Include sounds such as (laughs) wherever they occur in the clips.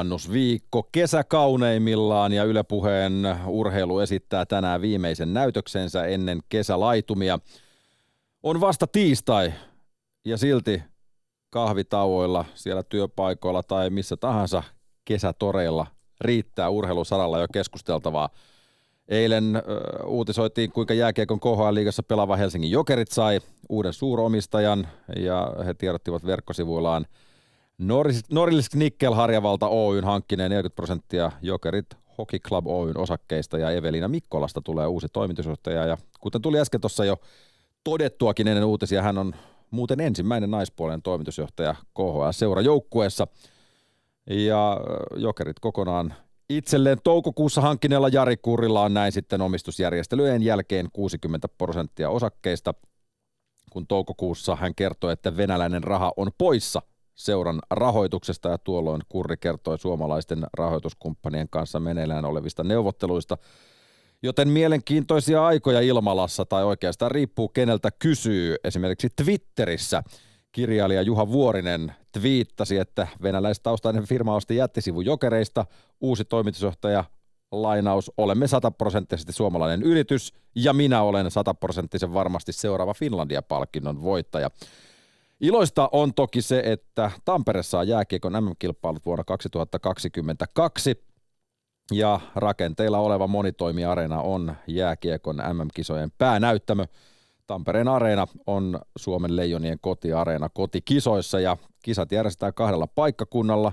juhannusviikko kesäkauneimmillaan ja Yle Puheen urheilu esittää tänään viimeisen näytöksensä ennen kesälaitumia. On vasta tiistai ja silti kahvitauoilla siellä työpaikoilla tai missä tahansa kesätoreilla riittää urheilusaralla jo keskusteltavaa. Eilen ö, uutisoitiin, kuinka jääkiekon KHL-liigassa pelaava Helsingin Jokerit sai uuden suuromistajan ja he tiedottivat verkkosivuillaan Norilsk Nickel Harjavalta Oyn hankkineen 40 prosenttia Jokerit Hockey Club Oyn osakkeista ja Evelina Mikkolasta tulee uusi toimitusjohtaja. Ja kuten tuli äsken tuossa jo todettuakin ennen uutisia, hän on muuten ensimmäinen naispuolen toimitusjohtaja KHL-seurajoukkueessa. Ja Jokerit kokonaan itselleen toukokuussa hankkineella Jari Kurilla on näin sitten omistusjärjestelyjen jälkeen 60 prosenttia osakkeista, kun toukokuussa hän kertoi, että venäläinen raha on poissa seuran rahoituksesta ja tuolloin Kurri kertoi suomalaisten rahoituskumppanien kanssa meneillään olevista neuvotteluista. Joten mielenkiintoisia aikoja ilmalassa tai oikeastaan riippuu keneltä kysyy. Esimerkiksi Twitterissä kirjailija Juha Vuorinen twiittasi, että venäläistaustainen firma osti jättisivu Jokereista, uusi toimitusjohtaja lainaus, olemme sataprosenttisesti suomalainen yritys ja minä olen sataprosenttisen varmasti seuraava Finlandia-palkinnon voittaja. Iloista on toki se, että Tampere saa jääkiekon MM-kilpailut vuonna 2022 ja rakenteilla oleva monitoimiareena on jääkiekon MM-kisojen päänäyttämö. Tampereen areena on Suomen leijonien kotiareena kotikisoissa ja kisat järjestetään kahdella paikkakunnalla.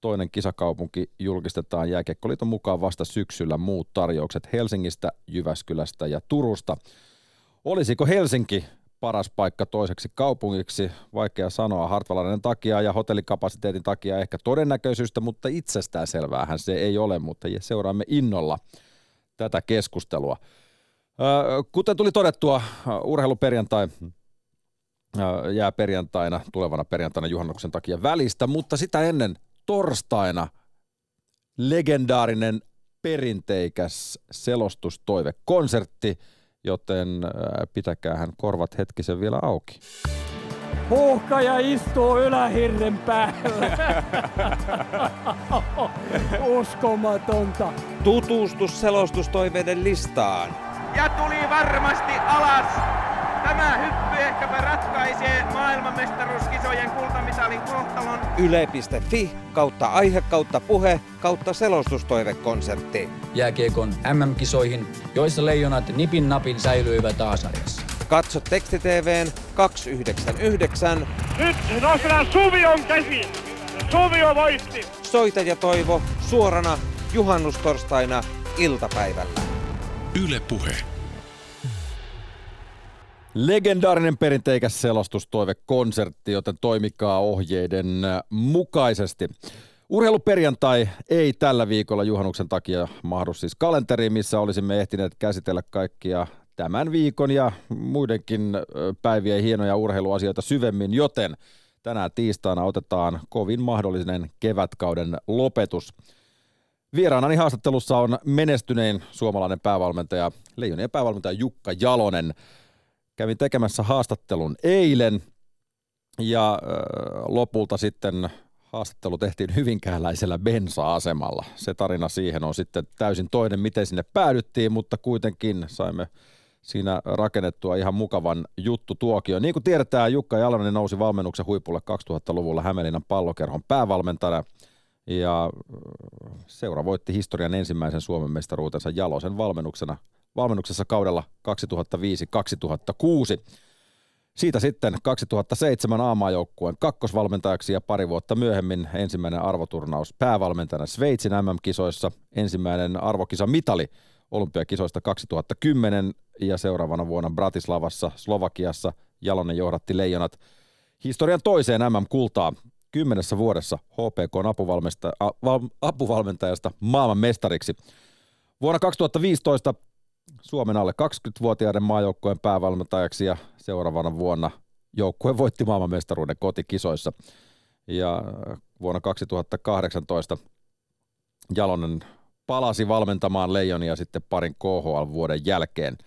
Toinen kisakaupunki julkistetaan Jääkiekkoliiton mukaan vasta syksyllä muut tarjoukset Helsingistä, Jyväskylästä ja Turusta. Olisiko Helsinki paras paikka toiseksi kaupungiksi. Vaikea sanoa Hartwallinen takia ja hotellikapasiteetin takia ehkä todennäköisyystä, mutta itsestään selväähän se ei ole, mutta seuraamme innolla tätä keskustelua. Kuten tuli todettua, urheiluperjantai jää perjantaina, tulevana perjantaina juhannuksen takia välistä, mutta sitä ennen torstaina legendaarinen perinteikäs selostustoivekonsertti – joten äh, pitäkäähän korvat hetkisen vielä auki. Puhkaja istuu ylähirren päällä. (laughs) Uskomatonta. Tutustu selostustoiveiden listaan. Ja tuli varmasti alas. Tämä hyppy ehkäpä ratkaisee maailmanmestaruuskisojen kultamisalin kohtalon. Yle.fi kautta aihe kautta puhe kautta selostustoivekonsertti. Jääkiekon MM-kisoihin, joissa leijonat nipin napin säilyivät A-sarjassa. Katso tekstitvn 299. Nyt nostetaan Suvion käsi. Suvio voitti. Soita ja toivo suorana juhannustorstaina iltapäivällä. Yle Puhe. Legendaarinen perinteikäs selostustoivekonsertti, joten toimikaa ohjeiden mukaisesti. Urheiluperjantai ei tällä viikolla juhannuksen takia mahdu siis kalenteriin, missä olisimme ehtineet käsitellä kaikkia tämän viikon ja muidenkin päivien hienoja urheiluasioita syvemmin, joten tänään tiistaina otetaan kovin mahdollinen kevätkauden lopetus. Vieraanani haastattelussa on menestynein suomalainen päävalmentaja, Leijonien päävalmentaja Jukka Jalonen. Kävin tekemässä haastattelun eilen ja lopulta sitten haastattelu tehtiin hyvinkääläisellä bensa-asemalla. Se tarina siihen on sitten täysin toinen, miten sinne päädyttiin, mutta kuitenkin saimme siinä rakennettua ihan mukavan juttu tuokio. Niin kuin tiedetään, Jukka Jalonen nousi valmennuksen huipulle 2000-luvulla Hämeenlinnan pallokerhon päävalmentajana ja seura voitti historian ensimmäisen Suomen mestaruutensa Jalosen valmennuksena valmennuksessa kaudella 2005-2006. Siitä sitten 2007 aamaajoukkueen kakkosvalmentajaksi ja pari vuotta myöhemmin ensimmäinen arvoturnaus päävalmentajana Sveitsin MM-kisoissa, ensimmäinen arvokisa mitali olympiakisoista 2010 ja seuraavana vuonna Bratislavassa, Slovakiassa Jalonen johdatti leijonat historian toiseen MM-kultaa kymmenessä vuodessa HPK apuvalmentajasta maailman mestariksi. Vuonna 2015 Suomen alle 20-vuotiaiden maajoukkueen päävalmentajaksi ja seuraavana vuonna joukkue voitti maailmanmestaruuden kotikisoissa. Ja vuonna 2018 Jalonen palasi valmentamaan Leijonia sitten parin KHL-vuoden jälkeen.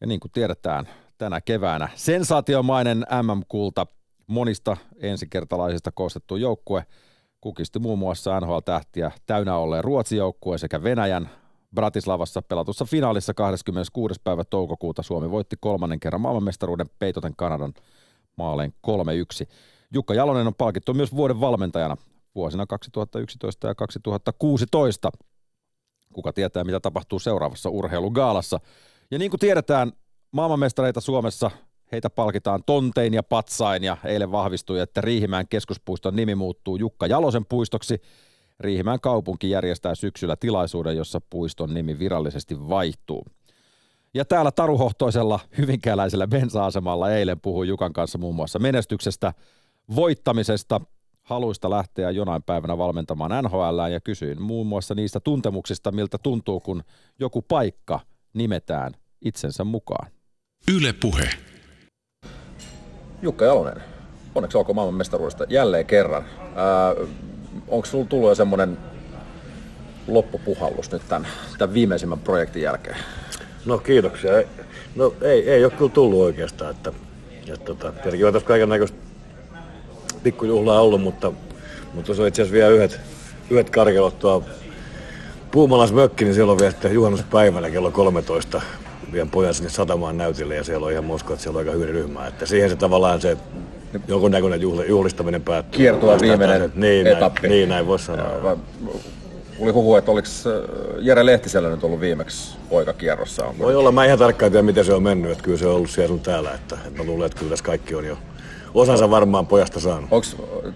Ja niin kuin tiedetään, tänä keväänä sensaatiomainen MM-kulta monista ensikertalaisista koostettu joukkue kukisti muun muassa NHL-tähtiä täynnä olleen Ruotsin joukkueen sekä Venäjän Bratislavassa pelatussa finaalissa 26. päivä toukokuuta Suomi voitti kolmannen kerran maailmanmestaruuden peitoten Kanadan maaleen 3-1. Jukka Jalonen on palkittu myös vuoden valmentajana vuosina 2011 ja 2016. Kuka tietää, mitä tapahtuu seuraavassa urheilugaalassa. Ja niin kuin tiedetään, maailmanmestareita Suomessa heitä palkitaan tontein ja patsain ja eilen vahvistui, että Riihimäen keskuspuiston nimi muuttuu Jukka Jalosen puistoksi. Riihimäen kaupunki järjestää syksyllä tilaisuuden, jossa puiston nimi virallisesti vaihtuu. Ja täällä taruhohtoisella hyvinkääläisellä bensa-asemalla eilen puhui Jukan kanssa muun muassa menestyksestä, voittamisesta, haluista lähteä jonain päivänä valmentamaan NHL ja kysyin muun muassa niistä tuntemuksista, miltä tuntuu, kun joku paikka nimetään itsensä mukaan. Yle Puhe. Jukka Jalonen, onneksi olkoon maailman mestaruudesta jälleen kerran. Ää, onko sinulla tullut jo semmoinen loppupuhallus nyt tämän, tämän viimeisimmän projektin jälkeen? No kiitoksia. No ei, ei ole kyllä tullut oikeastaan. Että, että tota, tietenkin on tässä kaiken näköistä pikkujuhlaa ollut, mutta, mutta se on itse asiassa vielä yhdet, yhdet karkelot tuolla Puumalas mökki, niin siellä on vielä juhannuspäivänä kello 13 vien pojan sinne satamaan näytille ja siellä on ihan mosko, että siellä on aika hyvin ryhmä. Että siihen se tavallaan se jonkun näköinen juhlistaminen päättyy. Kiertua viimeinen se, niin, etappi. Näin, niin, näin voisi sanoa. Vai, oli huhu, että oliko Jere Lehtisellä nyt ollut viimeksi poikakierrossa? On Voi olla, mä ihan tarkkaan tiedä, miten se on mennyt. Että kyllä se on ollut siellä sun täällä. Että, että mä luulen, että kyllä tässä kaikki on jo osansa varmaan pojasta saanut. Onko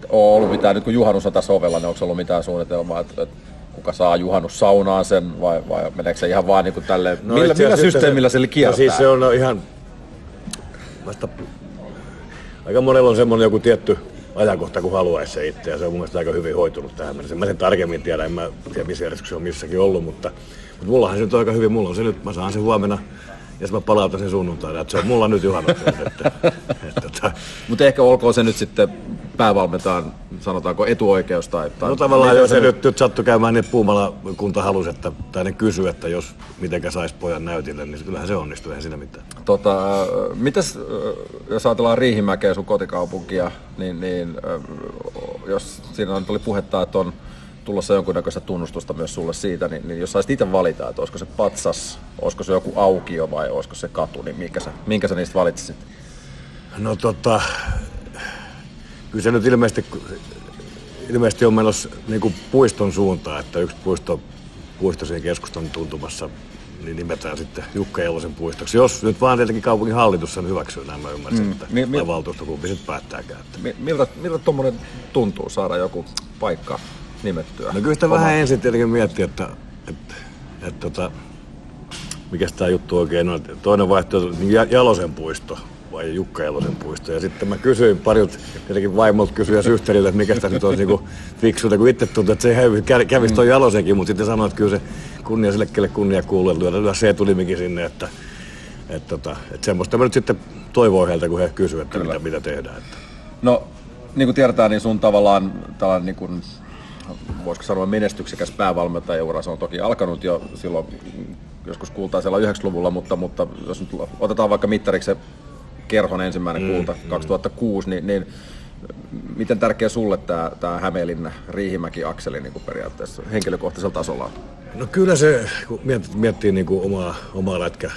ollut mitään, nyt kun juhannus on tässä ovella, niin onko ollut mitään suunnitelmaa, että, että kuka saa juhannus saunaan sen vai, vai meneekö se ihan vaan niin kuin tälleen, no millä, millä systeemillä se, se kiertää? No siis se on ihan, vasta, aika monella on semmoinen joku tietty ajankohta, kun haluaisi se itse, ja se on mun mielestä aika hyvin hoitunut tähän mennessä. Mä sen tarkemmin tiedä, en mä tiedä missä järjestyksessä on missäkin ollut, mutta, mutta mullahan se nyt on aika hyvin, mulla on se nyt, mä saan sen huomenna ja mä palautan sen sunnuntaina, että se on mulla nyt juhannus. (laughs) tota. Mutta ehkä olkoon se nyt sitten päävalmentajan, sanotaanko etuoikeus tai... tai no tavallaan jos se nyt, nyt sattui käymään niin, Puumala kunta halusi, että, tai ne kysyi, että jos mitenkä saisi pojan näytille, niin kyllähän se onnistui, eihän siinä mitään. Tota, mitäs, jos ajatellaan Riihimäkeä, sun kotikaupunkia, niin, niin jos siinä nyt oli puhetta, että on tulossa jonkunnäköistä tunnustusta myös sulle siitä, niin, niin jos saisit itse valita, että olisiko se patsas, olisiko se joku aukio vai olisiko se katu, niin minkä sä, minkä sä niistä valitsisit? No tota, kyllä se nyt ilmeisesti, ilmeisesti on menossa niin kuin puiston suuntaan, että yksi puisto, puisto siinä keskustan tuntumassa niin nimetään sitten Jukka Jalosen puistoksi. Jos nyt vaan tietenkin kaupungin hallitus sen hyväksyy, näin mä ymmärsin, mm. että mi- mi- valtuustokumpi sitten päättääkään. Että. Mi- miltä, miltä tuommoinen tuntuu saada joku paikka nimettyä? No kyllä sitä vähän ensin tietenkin miettiä, että, että, että, että tota, mikä tämä juttu oikein on. Toinen vaihtoehto niin Jalosen puisto vai Jukka Jalosen puisto. Ja sitten mä kysyin parilta, tietenkin vaimolta kysyin ja syhteriltä, että mikä sitä nyt on niinku fiksuutta, kun itse tuntuu, että se kävisi toi Jalosenkin, mutta sitten sanoin, että kyllä se kunnia sille, kelle kunnia kuuluu, lyödä se tulimikin sinne, että, että, että, että semmoista mä nyt sitten toivoin heiltä, kun he kysyivät, että mitä, mitä tehdään. Että. No, niin kuin tiedetään, niin sun tavallaan tällainen niin kuin voisiko sanoa menestyksekäs päävalmentajaura. Se on toki alkanut jo silloin joskus kultaisella 90-luvulla, mutta, mutta jos nyt otetaan vaikka mittariksi se Kerhon ensimmäinen mm, kulta mm, 2006, niin, niin miten tärkeä sulle tämä, tämä Hämeenlinna Riihimäki-akseli niin kuin periaatteessa henkilökohtaisella tasolla No kyllä se, kun miettii, miettii niin kuin omaa, omaa lätkä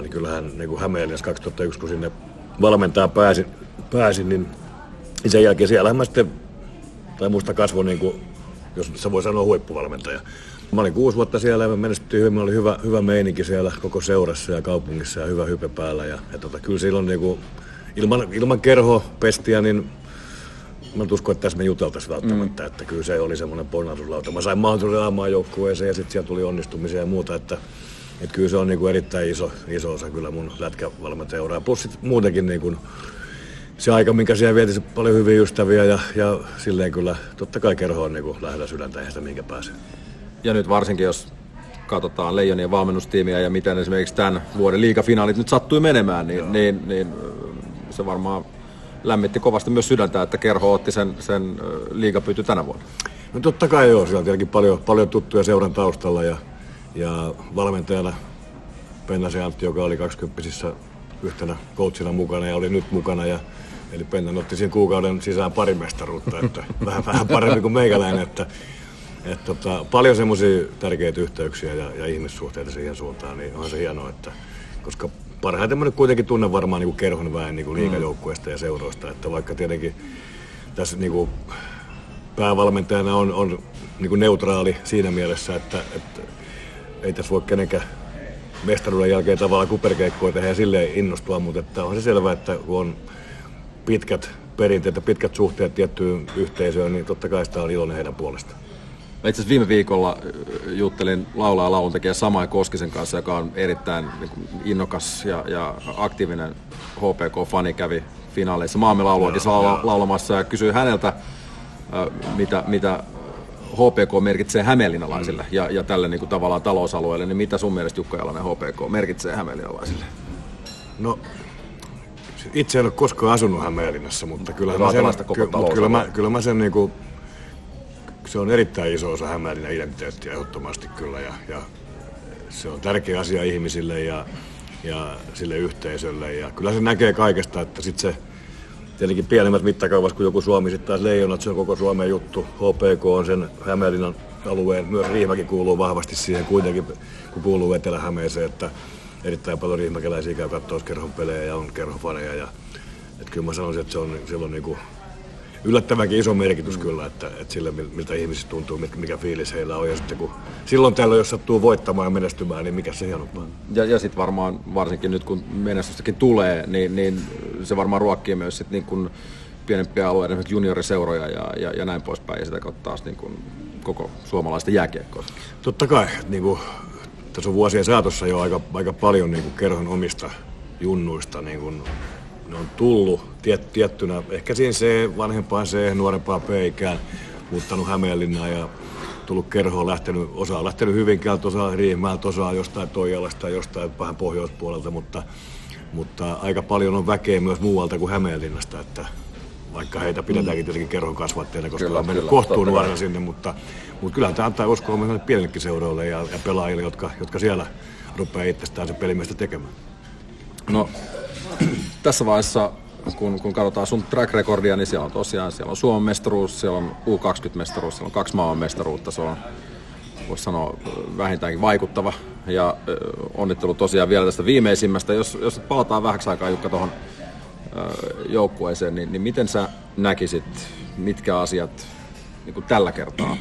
niin kyllähän niin kuin Hämeenlinnassa 2001, kun sinne valmentaa pääsin, pääsin niin sen jälkeen siellä mä sitten, tai musta kasvoi niin kuin jos se voi sanoa huippuvalmentaja. Mä olin kuusi vuotta siellä ja me menestyttiin hyvin. Meillä oli hyvä, hyvä meininki siellä koko seurassa ja kaupungissa ja hyvä hype päällä. Ja, ja tota, kyllä silloin niinku, ilman, ilman kerho pestiä, niin mä en usko, että tässä me juteltaisiin välttämättä, mm. että kyllä se oli semmoinen ponnahduslauta. Mä sain mahdollisuuden aamaan joukkueeseen ja sitten siellä tuli onnistumisia ja muuta, että, että kyllä se on niinku erittäin iso, iso osa kyllä mun lätkävalmentajauraa. Plus sit muutenkin niinku, se aika, minkä siellä vieti, paljon hyviä ystäviä ja, ja silleen kyllä totta kai kerho on niin lähellä sydäntä, eihän sitä minkä pääse. Ja nyt varsinkin, jos katsotaan Leijonien valmennustiimiä ja miten esimerkiksi tämän vuoden liigafinaalit nyt sattui menemään, niin, niin, niin se varmaan lämmitti kovasti myös sydäntä, että Kerho otti sen, sen liigapyyty tänä vuonna. No totta kai joo, siellä on tietenkin paljon, paljon tuttuja seuran taustalla ja, ja valmentajana Pennasen Antti, joka oli 20 yhtenä coachina mukana ja oli nyt mukana ja eli Pennan otti siinä kuukauden sisään pari mestaruutta, että (laughs) vähän, vähän paremmin kuin meikäläinen, että et tota, paljon semmoisia tärkeitä yhteyksiä ja, ja ihmissuhteita siihen suuntaan, niin on se hienoa, että koska parhaiten mä nyt kuitenkin tunnen varmaan niin kerhon väen niin liikajoukkueesta ja seuroista, että vaikka tietenkin tässä niin kuin päävalmentajana on, on niin neutraali siinä mielessä, että, että ei tässä voi kenenkään mestaruuden jälkeen tavallaan kuperkeikkoja tehdä ja silleen innostua, mutta että on se selvää, että kun on pitkät perinteet ja pitkät suhteet tiettyyn yhteisöön, niin totta kai sitä on iloinen heidän puolestaan. Mä itse viime viikolla juttelin laulaa ja lauluntekijä Samai Koskisen kanssa, joka on erittäin niin innokas ja, ja aktiivinen HPK-fani, kävi finaaleissa maamme lauluakin laula, laulamassa ja kysyi häneltä, mitä, mitä HPK merkitsee hämeenlinnalaisille mm. ja, ja tälle niin kuin, tavallaan talousalueelle, niin mitä sun mielestä Jukka Jalonen HPK merkitsee hämeenlinnalaisille? No itse en ole koskaan asunut Hämeenlinnassa, mutta kyllä mä sen, ky, mutta kyllä mä, kyllä mä sen niin kuin, se on erittäin iso osa Hämeenlinnan identiteettiä ehdottomasti kyllä ja, ja se on tärkeä asia ihmisille ja, ja sille yhteisölle ja kyllä se näkee kaikesta, että sitten se tietenkin pienemmät mittakaavassa kuin joku Suomi, sitten taas Leijonat, se on koko Suomen juttu, HPK on sen Hämeenlinnan alueen, myös Riihimäki kuuluu vahvasti siihen kuitenkin, kun kuuluu Etelä-Hämeeseen, että erittäin paljon riihimäkeläisiä käy katsoa kerhon pelejä ja on kerhofaneja ja että kyllä mä sanoisin, että se on, silloin niin kuin yllättävänkin iso merkitys mm. kyllä, että, että sille miltä ihmisistä tuntuu, mikä fiilis heillä on. Ja sitten kun silloin täällä jos sattuu voittamaan ja menestymään, niin mikä se hienompaa. Ja, ja sitten varmaan varsinkin nyt kun menestystäkin tulee, niin, niin se varmaan ruokkii myös sit niin kuin pienempiä alueita, esimerkiksi junioriseuroja ja, ja, ja näin poispäin, ja sitä kautta taas niin kuin koko suomalaista jääkiekkoa. Totta kai, niin kuin, tässä on vuosien saatossa jo aika, aika paljon niin kuin kerhon omista junnuista niin kuin ne on tullut. Tiet, tiettynä, ehkä siinä se vanhempaan se nuorempaan peikään, muuttanut Hämeenlinnaan ja tullut kerhoon, lähtenyt, osa on lähtenyt Hyvinkäältä, osa Riihimäältä, osa jostain Toijalasta, jostain vähän pohjoispuolelta, mutta, mutta aika paljon on väkeä myös muualta kuin Hämeenlinnasta, että vaikka heitä pidetäänkin tietenkin kerhon kasvatteina, koska kyllä, on mennyt kohtuun nuorena sinne, mutta, mutta kyllähän tämä antaa uskoa myös pienillekin seuroille ja, ja pelaajille, jotka, jotka siellä rupeaa itsestään se pelimiestä tekemään. No, (clears throat) tässä vaiheessa, kun, kun katsotaan sun track recordia, niin siellä on tosiaan siellä on Suomen mestaruus, siellä on U20-mestaruus, siellä on kaksi maailman mestaruutta, se on voisi sanoa vähintäänkin vaikuttava. Ja onnittelu tosiaan vielä tästä viimeisimmästä. Jos, jos palataan vähäksi aikaa Jukka tuohon joukkueeseen, niin, niin miten sä näkisit, mitkä asiat niin kuin tällä kertaa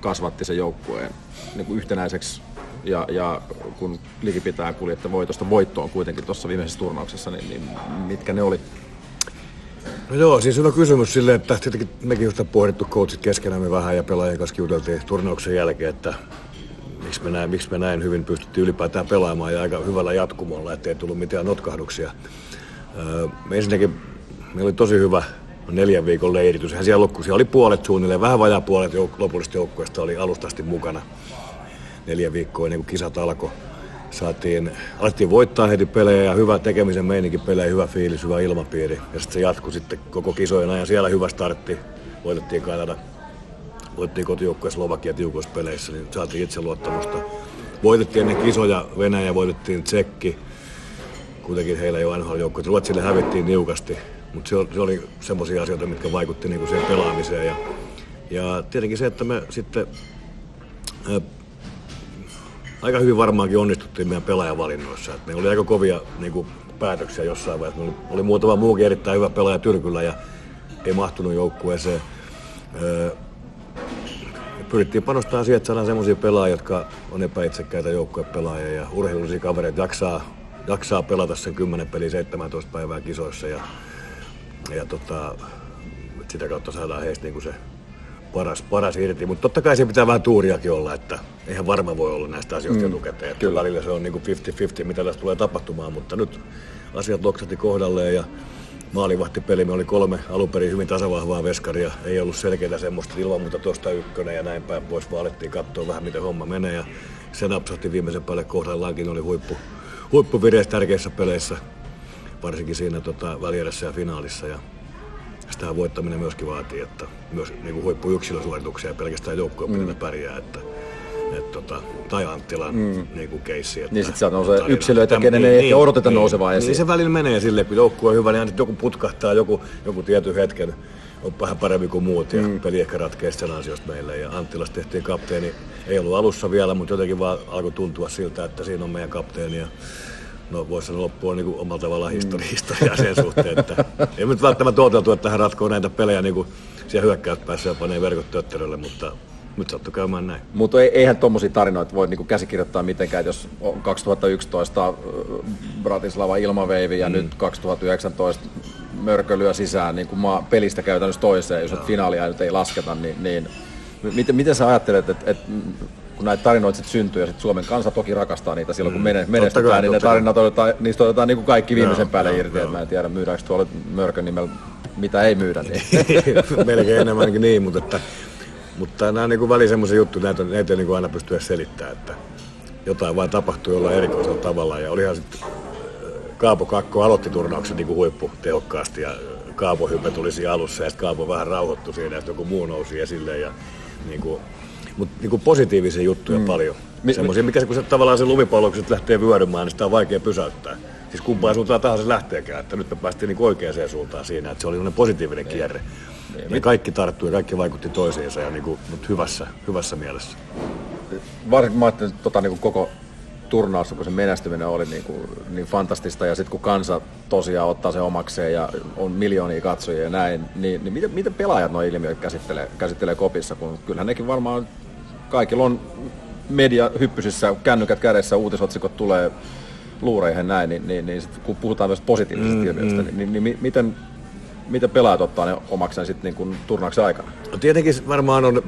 kasvatti sen joukkueen niin kuin yhtenäiseksi ja, ja kun pitää kuljetta voitosta voittoon kuitenkin tuossa viimeisessä turnauksessa, niin, niin mitkä ne oli? No joo, siis hyvä kysymys silleen, että tietenkin mekin just pohdittu coachit keskenämme vähän ja pelaajien kanssa kiuteltiin turnauksen jälkeen, että miksi me, näin, miksi me näin hyvin pystyttiin ylipäätään pelaamaan ja aika hyvällä jatkumolla, ettei tullut mitään notkahduksia. Öö, ensinnäkin meillä oli tosi hyvä neljän viikon leiritys. Hän siellä, siellä oli puolet suunnilleen, vähän vajaa puolet jouk- lopullisesta joukkueesta oli alustasti mukana neljä viikkoa ennen kuin kisat alkoi. Saatiin, alettiin voittaa heti pelejä ja hyvä tekemisen meininki pelejä, hyvä fiilis, hyvä ilmapiiri. Ja sitten se jatkui sitten koko kisojen ajan. Siellä hyvä startti. Voitettiin Kanada, voitettiin kotijoukkue Slovakia tiukoissa peleissä, niin saatiin itseluottamusta. Voitettiin ennen kisoja Venäjä, voitettiin Tsekki. Kuitenkin heillä ei ole nhl joukkoja. Ruotsille hävittiin niukasti, mutta se, se oli semmoisia asioita, mitkä vaikutti niinku siihen pelaamiseen. Ja, ja tietenkin se, että me sitten aika hyvin varmaankin onnistuttiin meidän pelaajavalinnoissa. Et meillä oli aika kovia niin kuin, päätöksiä jossain vaiheessa. Oli, oli muutama muukin erittäin hyvä pelaaja Tyrkyllä ja ei mahtunut joukkueeseen. Öö, pyrittiin panostamaan siihen, että saadaan sellaisia pelaajia, jotka on epäitsekkäitä joukkuepelaajia ja urheilullisia kavereita jaksaa, jaksaa pelata sen 10 peliä 17 päivää kisoissa ja, ja tota, sitä kautta saadaan heistä niin kuin se paras, paras irti. Mutta totta kai se pitää vähän tuuriakin olla, että eihän varma voi olla näistä asioista mm, etukäteen. Kyllä. Välillä se on niin kuin 50-50, mitä tässä tulee tapahtumaan, mutta nyt asiat loksatti kohdalleen ja maalivahtipeli. Me oli kolme alun perin hyvin tasavahvaa veskaria. Ei ollut selkeää semmoista ilman muuta tuosta ykkönen ja näin päin pois. Vaan alettiin katsoa vähän miten homma menee ja se napsahti viimeisen päälle kohdallaankin. Oli huippu, huippuvireessä tärkeissä peleissä, varsinkin siinä tota, välierässä ja finaalissa. Ja sitä voittaminen myöskin vaatii, että myös niin kuin huippuyksilösuorituksia ja pelkästään joukkojen mm. pärjää. Että, et, tota, tai Anttilan mm. niin kuin keissi. Että niin sit sieltä nousee yksilöitä, kenen ei ehkä odoteta niin, nousevaa esiin. Niin se välillä menee silleen, kun joukkue on hyvä, niin joku putkahtaa joku, joku tietyn hetken on vähän paremmin kuin muut ja mm. peli ehkä ratkeisi sen ansiosta meille. Ja Anttilas tehtiin kapteeni, ei ollut alussa vielä, mutta jotenkin vaan alkoi tuntua siltä, että siinä on meidän kapteeni. Ja no voisi sanoa loppua niin kuin omalla tavallaan historia, mm. historiaa sen suhteen, että ei nyt välttämättä odoteltu, että hän ratkoo näitä pelejä niin kuin siellä hyökkäyspäässä ja panee verkot tötterölle, mutta nyt sattui käymään näin. Mutta eihän tuommoisia tarinoita voi niinku käsikirjoittaa mitenkään, että jos 2011 Bratislava ilmaveivi ja mm. nyt 2019 mörkö lyö sisään niin kuin maa, pelistä käytännössä toiseen, jos no. finaalia nyt ei lasketa, niin, niin miten, miten sä ajattelet, että, että kun näitä tarinoita sit syntyy ja sit Suomen kansa toki rakastaa niitä silloin, kun mm. menestytään, kai, niin ne tarinat otetaan, niistä otetaan niin kuin kaikki viimeisen no, päälle no, irti. No. Että mä en tiedä, myydäänkö tuolla Mörkön nimellä, mitä ei myydä. Niin. (laughs) Melkein enemmänkin niin, mutta, että, mutta nämä on niin väliin semmoisia juttuja, näitä, näitä ei niin kuin aina pysty edes selittämään, että jotain vain tapahtuu jollain erikoisella tavalla. Ja olihan sitten Kaapo Kakko aloitti turnauksen niin kuin huippu tehokkaasti ja Kaapo hyppä tuli siinä alussa ja Kaapo vähän rauhoittui siinä, että joku muu nousi esille. Ja, niin kuin, mutta niin kuin positiivisia juttuja mm. paljon. Mi- Semmoisia, mikä se, kun se, tavallaan se lumipallo, kun se lähtee vyörymään, niin sitä on vaikea pysäyttää. Siis kumpaan suuntaan tahansa lähteekään, että nyt me päästiin niin oikeaan suuntaan siinä, että se oli positiivinen niin. kierre. Niin. Ja kaikki tarttui ja kaikki vaikutti toisiinsa, ja niin kuin, mutta hyvässä, hyvässä mielessä. Varsinkin mä ajattelin, että tota, niin kuin koko turnaus, kun se menestyminen oli niin, kuin, niin fantastista ja sitten kun kansa tosiaan ottaa se omakseen ja on miljoonia katsojia ja näin, niin, niin miten, miten pelaajat nuo ilmiöt käsittelee, käsittelee kopissa, kun kyllähän nekin varmaan kaikilla on media hyppysissä, kännykät kädessä, uutisotsikot tulee luureihin näin, niin, niin, niin sit, kun puhutaan myös positiivisesta mm, ilmiöstä, mm. niin, niin, niin miten, miten pelaajat ottaa ne omakseen sitten niin turnauksen aikana? No tietenkin varmaan on,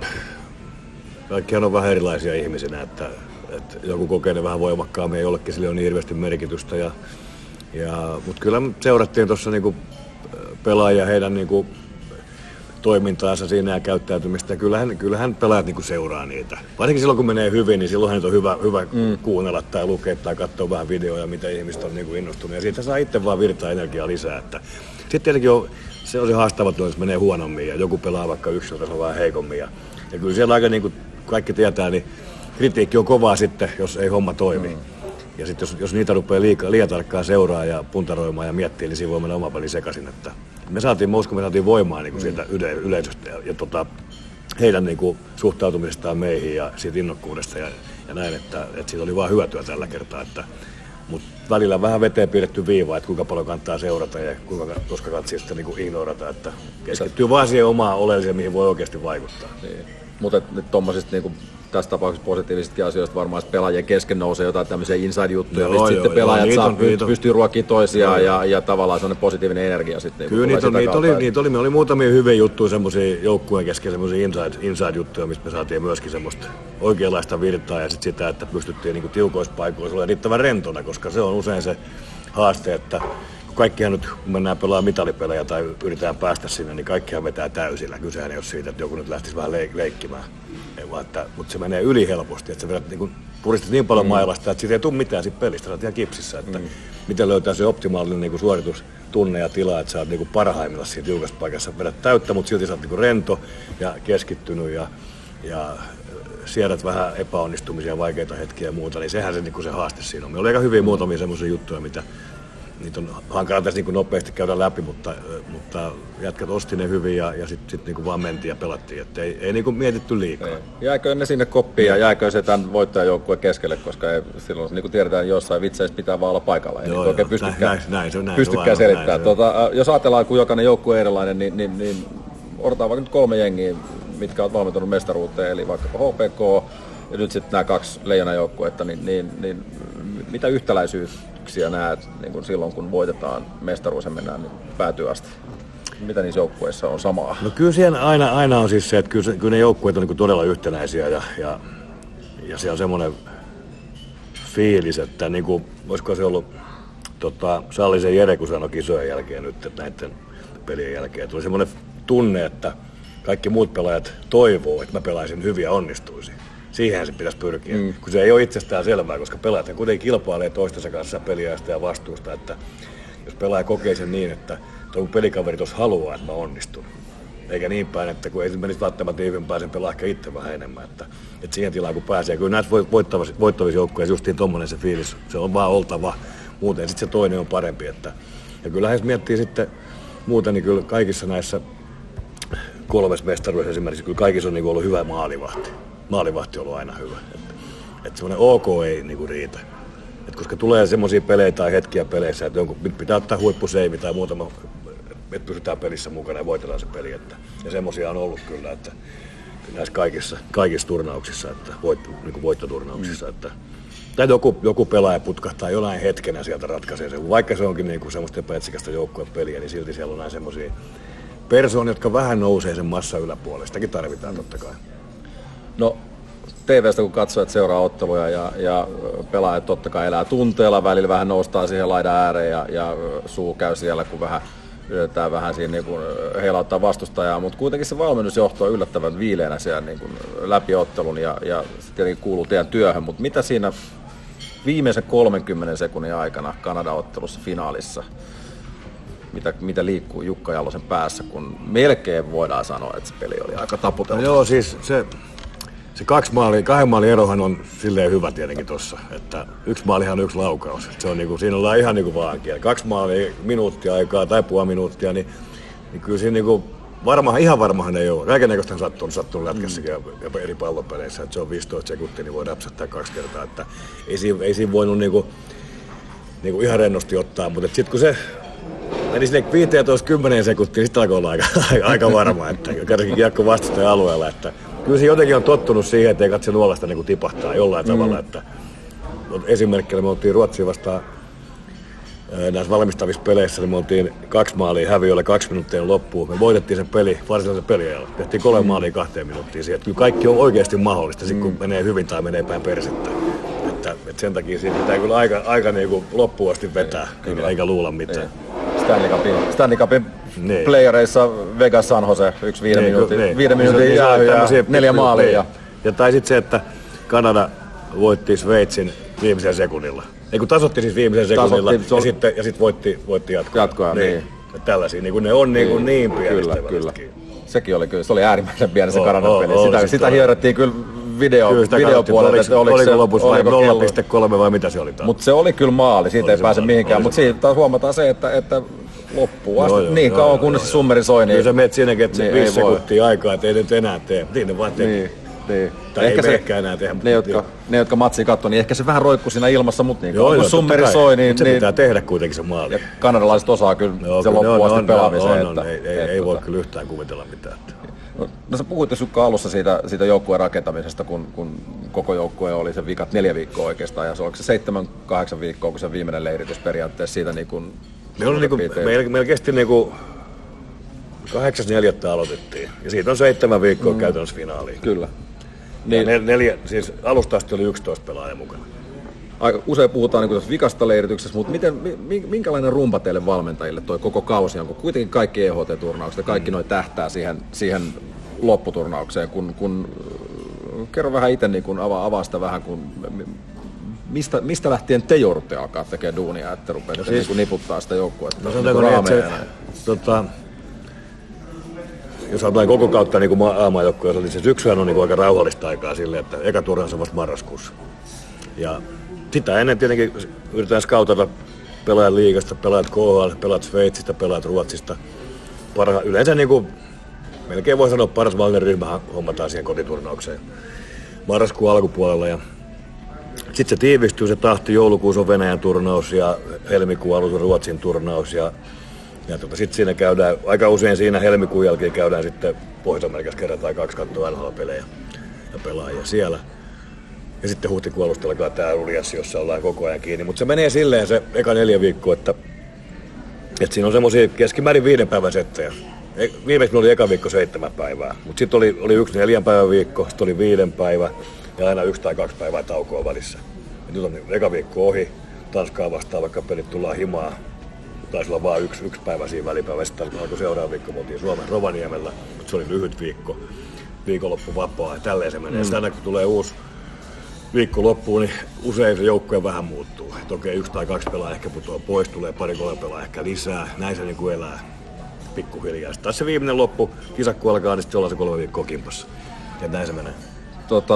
kaikki on vähän erilaisia ihmisinä, että että joku kokee ne vähän voimakkaammin jollekin sille on niin hirveästi merkitystä. Ja, ja, mutta kyllä seurattiin tuossa niinku pelaajia heidän niinku toimintaansa siinä ja käyttäytymistä. Ja kyllähän, kyllähän pelaajat niinku seuraa niitä. Varsinkin silloin, kun menee hyvin, niin silloin on hyvä, hyvä mm. kuunnella tai lukea tai katsoa vähän videoja, mitä ihmiset on niinku innostunut. Ja siitä saa itse vaan virtaa energiaa lisää. Että sitten tietenkin on, se on se haastava, jos menee huonommin ja joku pelaa vaikka yksilötasolla vähän heikommin. Ja, ja kyllä siellä aika niin kuin kaikki tietää, niin kritiikki on kovaa sitten, jos ei homma toimi. Mm. Ja sitten jos, jos niitä rupeaa liikaa, liian tarkkaan seuraa ja puntaroimaan ja miettiä, niin siinä voi mennä oma peli sekaisin. Että me saatiin, mä uskon, me saatiin voimaa niin kuin mm. sieltä yle, yleisöstä ja, ja tota, heidän niin kuin, suhtautumisestaan meihin ja siitä innokkuudesta ja, ja näin, että, että siitä oli vain hyötyä tällä kertaa. Että, mutta välillä vähän veteen piirretty viiva, että kuinka paljon kannattaa seurata ja kuinka, koska katsii sitä niin ignorata, että keskittyy vaan siihen omaan oleelliseen, mihin voi oikeasti vaikuttaa. Niin. Mutta nyt tuommoisista niin tässä tapauksessa positiivisistakin asioista varmaan pelaajien kesken nousee jotain tämmöisiä inside-juttuja, mistä sitten pelaajat joo, saa, on, py, pystyy ruokkimaan toisiaan ja, ja, tavallaan sellainen positiivinen energia sitten. Kyllä niitä, niitä, oli, niitä oli, me oli muutamia hyviä juttuja, semmoisia joukkueen kesken semmoisia inside, inside-juttuja, mistä me saatiin myöskin semmoista oikeanlaista virtaa ja sitten sitä, että pystyttiin niinku tiukoissa paikoissa olemaan riittävän rentona, koska se on usein se haaste, että kaikkihan nyt, kun mennään pelaamaan mitalipelejä tai yritetään päästä sinne, niin kaikkihan vetää täysillä. Kysehän ei ole siitä, että joku nyt lähtisi vähän leik- leikkimään. Ei vaan, että, mutta se menee yli helposti, että sä vedät niin puristat niin paljon mm. mailasta, että siitä ei tule mitään siitä pelistä, sä ihan kipsissä. Että mm. Miten löytää se optimaalinen niin suoritus, tunne ja tila, että sä oot niin parhaimmilla siinä tiukassa paikassa. Vedät täyttä, mutta silti sä oot niin rento ja keskittynyt ja, ja siedät vähän epäonnistumisia, vaikeita hetkiä ja muuta, niin sehän se, niin se haaste siinä on. Meillä oli aika hyvin muutamia semmoisia juttuja, mitä, niitä on hankala tässä niin nopeasti käydä läpi, mutta, mutta jätkät osti ne hyvin ja, ja sitten sit niin vaan mentiin ja pelattiin. Että ei, ei niin mietitty liikaa. Ei. Jääkö ne sinne koppiin ja jääkö se tämän voittajajoukkueen keskelle, koska ei, silloin niin kuin tiedetään, jossain vitseissä pitää vaan olla paikalla. Ei joo, niin oikein pystykään, näin, näin, se on, näin, pystykään selittämään. Tuota, jos ajatellaan, kun jokainen joukkue on erilainen, niin, niin, niin odotetaan vaikka nyt kolme jengiä, mitkä ovat valmentunut mestaruuteen, eli vaikka HPK ja nyt sitten nämä kaksi leijonajoukkuetta, niin, niin, niin mitä yhtäläisyyttä yllätyksiä näet niin kuin silloin, kun voitetaan mestaruus ja mennään niin päätyä asti? Mitä niissä joukkueissa on samaa? No kyllä siellä aina, aina on siis se, että kyllä, se, kyllä ne joukkueet on niin todella yhtenäisiä ja, ja, ja siellä on semmoinen fiilis, että niin kuin, olisiko se ollut tota, Sallisen Jere, kun sanoi kisojen jälkeen nyt, että näiden pelien jälkeen tuli semmoinen tunne, että kaikki muut pelaajat toivoo, että mä pelaisin hyvin ja onnistuisin. Siihen se pitäisi pyrkiä, mm. kun se ei ole itsestään selvää, koska pelaajat kuitenkin kilpailee toistensa kanssa peliajasta ja vastuusta, että jos pelaaja kokee sen niin, että tuo pelikaveri tuossa haluaa, että mä onnistun, Eikä niin päin, että kun menisi välttämättä tiivimpää, sen pelaa ehkä itse vähän enemmän. Että, että siihen tilaan kun pääsee. Kyllä näissä voittavissa, voittavissa joukkueissa justiin tommonen se fiilis, se on vaan oltava. Muuten sitten se toinen on parempi. Että, ja kyllähän jos miettii sitten muuten, niin kyllä kaikissa näissä kolmessa mestaruudessa esimerkiksi, kyllä kaikissa on niin ollut hyvä maalivahti. Maalivahti on ollut aina hyvä. Että, että semmoinen OK ei niin kuin riitä. Et koska tulee semmoisia pelejä tai hetkiä peleissä, että jonkun pitää ottaa huippuseivi tai muutama, että pysytään pelissä mukana ja voitellaan se peli. Että, ja semmoisia on ollut kyllä, että näissä kaikissa, kaikissa turnauksissa, että voit, niin kuin voittoturnauksissa, mm. että tai joku, joku pelaaja putkahtaa jonain hetkenä sieltä ratkaisee sen. Vaikka se onkin niin kuin semmoista epäetsikästä joukkuepeliä, niin silti siellä on näin semmoisia persoonia, jotka vähän nousee sen massa yläpuolelle. Sitäkin tarvitaan totta kai. No TVstä kun katsoo, että seuraa otteluja ja, ja pelaajat totta kai elää tunteella, välillä vähän noustaa siihen laidan ääreen ja, ja suu käy siellä, kun vähän yritetään vähän siinä niin kuin heilauttaa vastustajaa, mutta kuitenkin se valmennusjohto on yllättävän viileänä siellä niin kuin läpi ottelun ja, ja se tietenkin kuuluu teidän työhön, mutta mitä siinä viimeisen 30 sekunnin aikana Kanada-ottelussa finaalissa, mitä, mitä liikkuu Jukka Jalosen päässä, kun melkein voidaan sanoa, että se peli oli aika taputeltu. No joo, siis se, se kaksi maali, kahden maalin erohan on silleen hyvä tietenkin tuossa, että yksi maalihan on yksi laukaus. Että se on niinku, siinä ollaan ihan niinku vaan kieli. Kaksi maalia minuuttia aikaa tai puoli minuuttia, niin, niin kyllä siinä niinku, varmaan, ihan varmahan ei ole. Kaikennäköistä on sattunut, sattunut lätkässäkin mm. ja eri pallopeleissä, että se on 15 sekuntia, niin voi räpsättää kaksi kertaa. Että ei, siinä, ei siinä voinut niinku, niinku ihan rennosti ottaa, mutta sitten kun se meni sinne 15-10 sekuntia, niin sitten alkoi olla aika, (laughs) aika varma, että kerrankin kiekko vastustajan alueella, että kyllä se jotenkin on tottunut siihen, että ei katse nuolasta niin kuin tipahtaa jollain mm. tavalla. Että, esimerkkinä me oltiin Ruotsia vastaan näissä valmistavissa peleissä, niin me oltiin kaksi maalia häviöllä kaksi minuuttia loppuun. Me voitettiin se peli varsinaisen peliajalla. Tehtiin kolme mm. maalia kahteen minuuttiin siihen. Kyllä kaikki on oikeasti mahdollista, mm. kun menee hyvin tai menee päin persettä. Että, että sen takia siinä pitää kyllä aika, aika niin kuin loppuun asti vetää, kyllä. eikä luulla mitään. Ei. Stanley Cupin, Stanley Cupin niin. playereissa Vegas San Jose, yksi viiden niin, minuutin, niin. viiden minuutin jää ja neljä maalia. Niin. Ja, ja tai sitten se, että Kanada voitti Sveitsin viimeisellä sekunnilla. Ei kun tasotti siis viimeisellä sekunnilla tasotti, ja, sitten, ja sitten voitti, voitti jatkoa. Jatkoa, niin. niin. Ja tällaisia, niin kuin ne on niin, niin, niin pienestä Kyllä, kyllä. Sekin oli kyllä, se oli äärimmäisen pieni se Kanadan peli. Oh, sitä, sitä hierrettiin kyllä video, kyllä videopuolella, että oliko, oliko se lopussa vai 0,3 vai mitä se oli Mutta se oli kyllä maali, siitä oli ei pääse mihinkään. Mutta siitä taas huomataan se, että, että loppuu asti, joo, niin joo, kauan kunnes se summeri soi. Niin, kyllä sä menet siinäkin, että niin, viisi sekuntia aikaa, että ei nyt enää tee. Niin ne vaan tekee. Niin. Niin. Tai ehkä ei se, enää tehdä. Ne, jotka, ne, jotka matsi katsoi, niin ehkä se vähän roikkuu siinä ilmassa, mutta niin joo, kun joo, summeri soi, niin... se niin, pitää tehdä kuitenkin se maali. Ja kanadalaiset osaa kyllä joo, se loppuun asti pelaamiseen. Ei, ei, ei voi kyllä yhtään kuvitella mitään. No, no sä puhuit Sukka alussa siitä, siitä joukkueen rakentamisesta, kun, kun koko joukkue oli se vikat neljä viikkoa oikeastaan, ja se oliko se seitsemän, kahdeksan viikkoa, kun se viimeinen leiritys periaatteessa siitä niin kuin Meillä, niin kuin, meillä, meillä kesti niin kuin 8.4. aloitettiin, ja siitä on seitsemän viikkoa mm. käytännössä finaaliin. Kyllä. Niin. Nel, neljä, siis alusta asti oli 11 pelaajaa mukana. Aika usein puhutaan niin vikasta leirityksessä, mutta miten, minkälainen rumpa teille valmentajille toi koko kausi on, kun kuitenkin kaikki EHT-turnaukset ja kaikki mm. noin tähtää siihen, siihen lopputurnaukseen, kun, kun kerro vähän itse niin kun avaa, avaa sitä vähän, kun mistä, mistä lähtien te joudutte alkaa tekemään duunia, että rupeatte no siis, niin niputtaa sitä joukkuetta? No sanotaanko niin, että se, tota, jos ajatellaan koko kautta niin aamajoukkoja, niin se syksyhän on niin aika rauhallista aikaa sille, että eka turhan on vasta marraskuussa. Ja sitä ennen tietenkin yritetään skautata pelaajat liigasta, pelaajat KHL, pelaajat Sveitsistä, pelaajat Ruotsista. Parha, yleensä niin kuin, melkein voi sanoa paras mahdollinen ryhmä hommataan siihen kotiturnaukseen marraskuun alkupuolella. Ja sitten se tiivistyy se tahti, joulukuussa on Venäjän turnaus ja helmikuun alussa Ruotsin turnaus ja, ja tota, sitten siinä käydään, aika usein siinä helmikuun jälkeen käydään sitten Pohjois-Amerikassa kerran tai kaksi kattoa NHL-pelejä ja pelaajia siellä. Ja sitten huhtikuun alusta alkaa tämä ruljanssi, jossa ollaan koko ajan kiinni. Mutta se menee silleen se eka neljä viikkoa, että, että siinä on semmoisia keskimäärin viiden päivän settejä. E, viimeksi oli eka viikko seitsemän päivää, mutta sitten oli, oli yksi neljän päivän viikko, sitten oli viiden päivä ja aina yksi tai kaksi päivää taukoa välissä. Ja nyt on niin eka viikko ohi, Tanskaa vastaan, vaikka pelit tullaan himaa. Taisi olla vain yksi, yksi päivä siinä välipäivä, sitten alkoi seuraava viikko, me oltiin Suomen Rovaniemellä, mutta se oli lyhyt viikko, viikonloppu vapaa ja tälleen se menee. Mm. Sitten aina kun tulee uusi viikko loppuun, niin usein se joukkue vähän muuttuu. Että okei, yksi tai kaksi pelaa ehkä putoaa pois, tulee pari kolme pelaa ehkä lisää, näin se niin kuin elää. pikkuhiljaa. Sitten taas se viimeinen loppu, kisa kun alkaa, niin sitten ollaan se kolme viikkoa kimpassa. Ja näin se menee. Tota,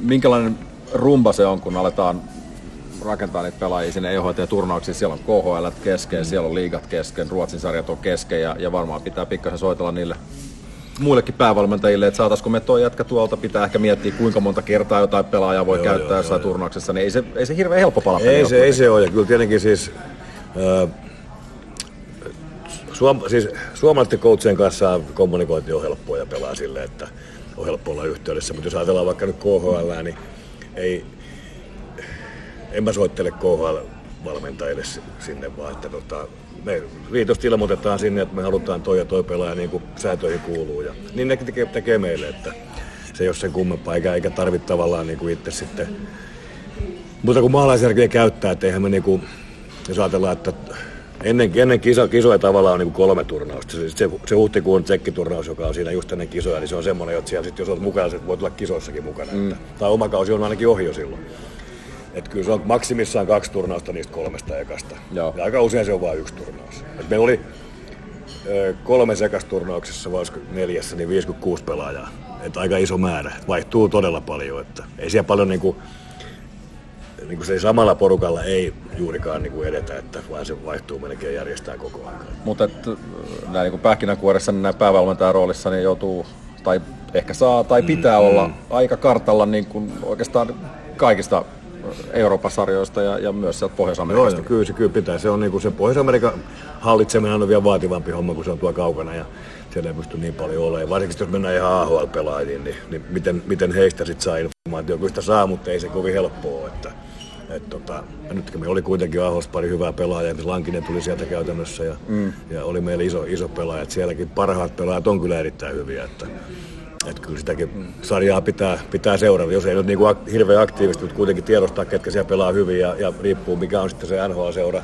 minkälainen rumba se on, kun aletaan rakentaa niitä pelaajia sinne EHT-turnauksiin. Siellä on KHL kesken, mm. siellä on liigat kesken, Ruotsin sarjat on kesken ja, ja varmaan pitää pikkasen soitella niille muillekin päävalmentajille, että saataisiko me tuo jätkä tuolta, pitää ehkä miettiä kuinka monta kertaa jotain pelaajaa voi Joo, käyttää joo, jossain joo, turnauksessa, niin ei se, ei se hirveän helppo palapeli Ei se, ei se ole. Ja kyllä tietenkin siis, äh, suom, siis suomalaisten coachien kanssa kommunikointi on helppoa ja pelaa silleen, että on helppo olla yhteydessä. Mutta jos ajatellaan vaikka nyt KHL, niin ei, en mä soittele KHL-valmentajille si- sinne, vaan että tota, me viitosta ilmoitetaan sinne, että me halutaan toi ja toi pelaaja niin kuin säätöihin kuuluu. Ja niin ne tekee, tekee meille, että se ei ole sen kummempaa, eikä, eikä tarvitse tavallaan niin kuin itse sitten mutta kun maalaisjärkeä käyttää, että eihän me niinku, jos ajatellaan, että ennen, ennen kisa, kisoja tavallaan on niinku kolme turnausta. Se, se, se huhtikuun tsekkiturnaus, joka on siinä just ennen kisoja, niin se on semmoinen, että siellä sit, jos olet mukana, se voit olla kisoissakin mukana. Mm. Että, tai oma kausi on ainakin ohi jo silloin. Et kyllä se on maksimissaan kaksi turnausta niistä kolmesta ekasta. Joo. Ja aika usein se on vain yksi turnaus. Et meillä oli kolme sekasturnauksessa, vai neljässä, niin 56 pelaajaa. Et aika iso määrä. Vaihtuu todella paljon. Että ei siellä paljon niinku, niin kuin se ei samalla porukalla ei juurikaan niin kuin edetä, että vaan se vaihtuu melkein järjestää koko ajan. Mutta et, näin niin pähkinänkuoressa niin näin päävalmentajan roolissa niin joutuu, tai ehkä saa tai pitää mm, olla aika kartalla niin kuin oikeastaan kaikista Euroopan sarjoista ja, ja myös sieltä Pohjois-Amerikasta. joo, kyllä se kyllä pitää. Se on niin kuin se Pohjois-Amerikan hallitseminen on vielä vaativampi homma, kun se on tuo kaukana ja siellä ei pysty niin paljon olemaan. Varsinkin jos mennään ihan AHL-pelaajiin, niin, niin miten, miten heistä sitten saa informaatiota. Kyllä sitä saa, mutta ei se kovin helppoa ole. Että, et tota, nytkin me oli kuitenkin AHL pari hyvää pelaajaa, ja Lankinen tuli sieltä käytännössä ja, mm. ja oli meillä iso, iso pelaaja. Sielläkin parhaat pelaajat on kyllä erittäin hyviä. Että, et kyllä sitäkin sarjaa pitää, pitää seurata, jos ei nyt niinku ak- hirveän aktiivisesti, mutta kuitenkin tiedostaa, ketkä siellä pelaa hyvin ja, ja riippuu mikä on sitten se NHL-seura.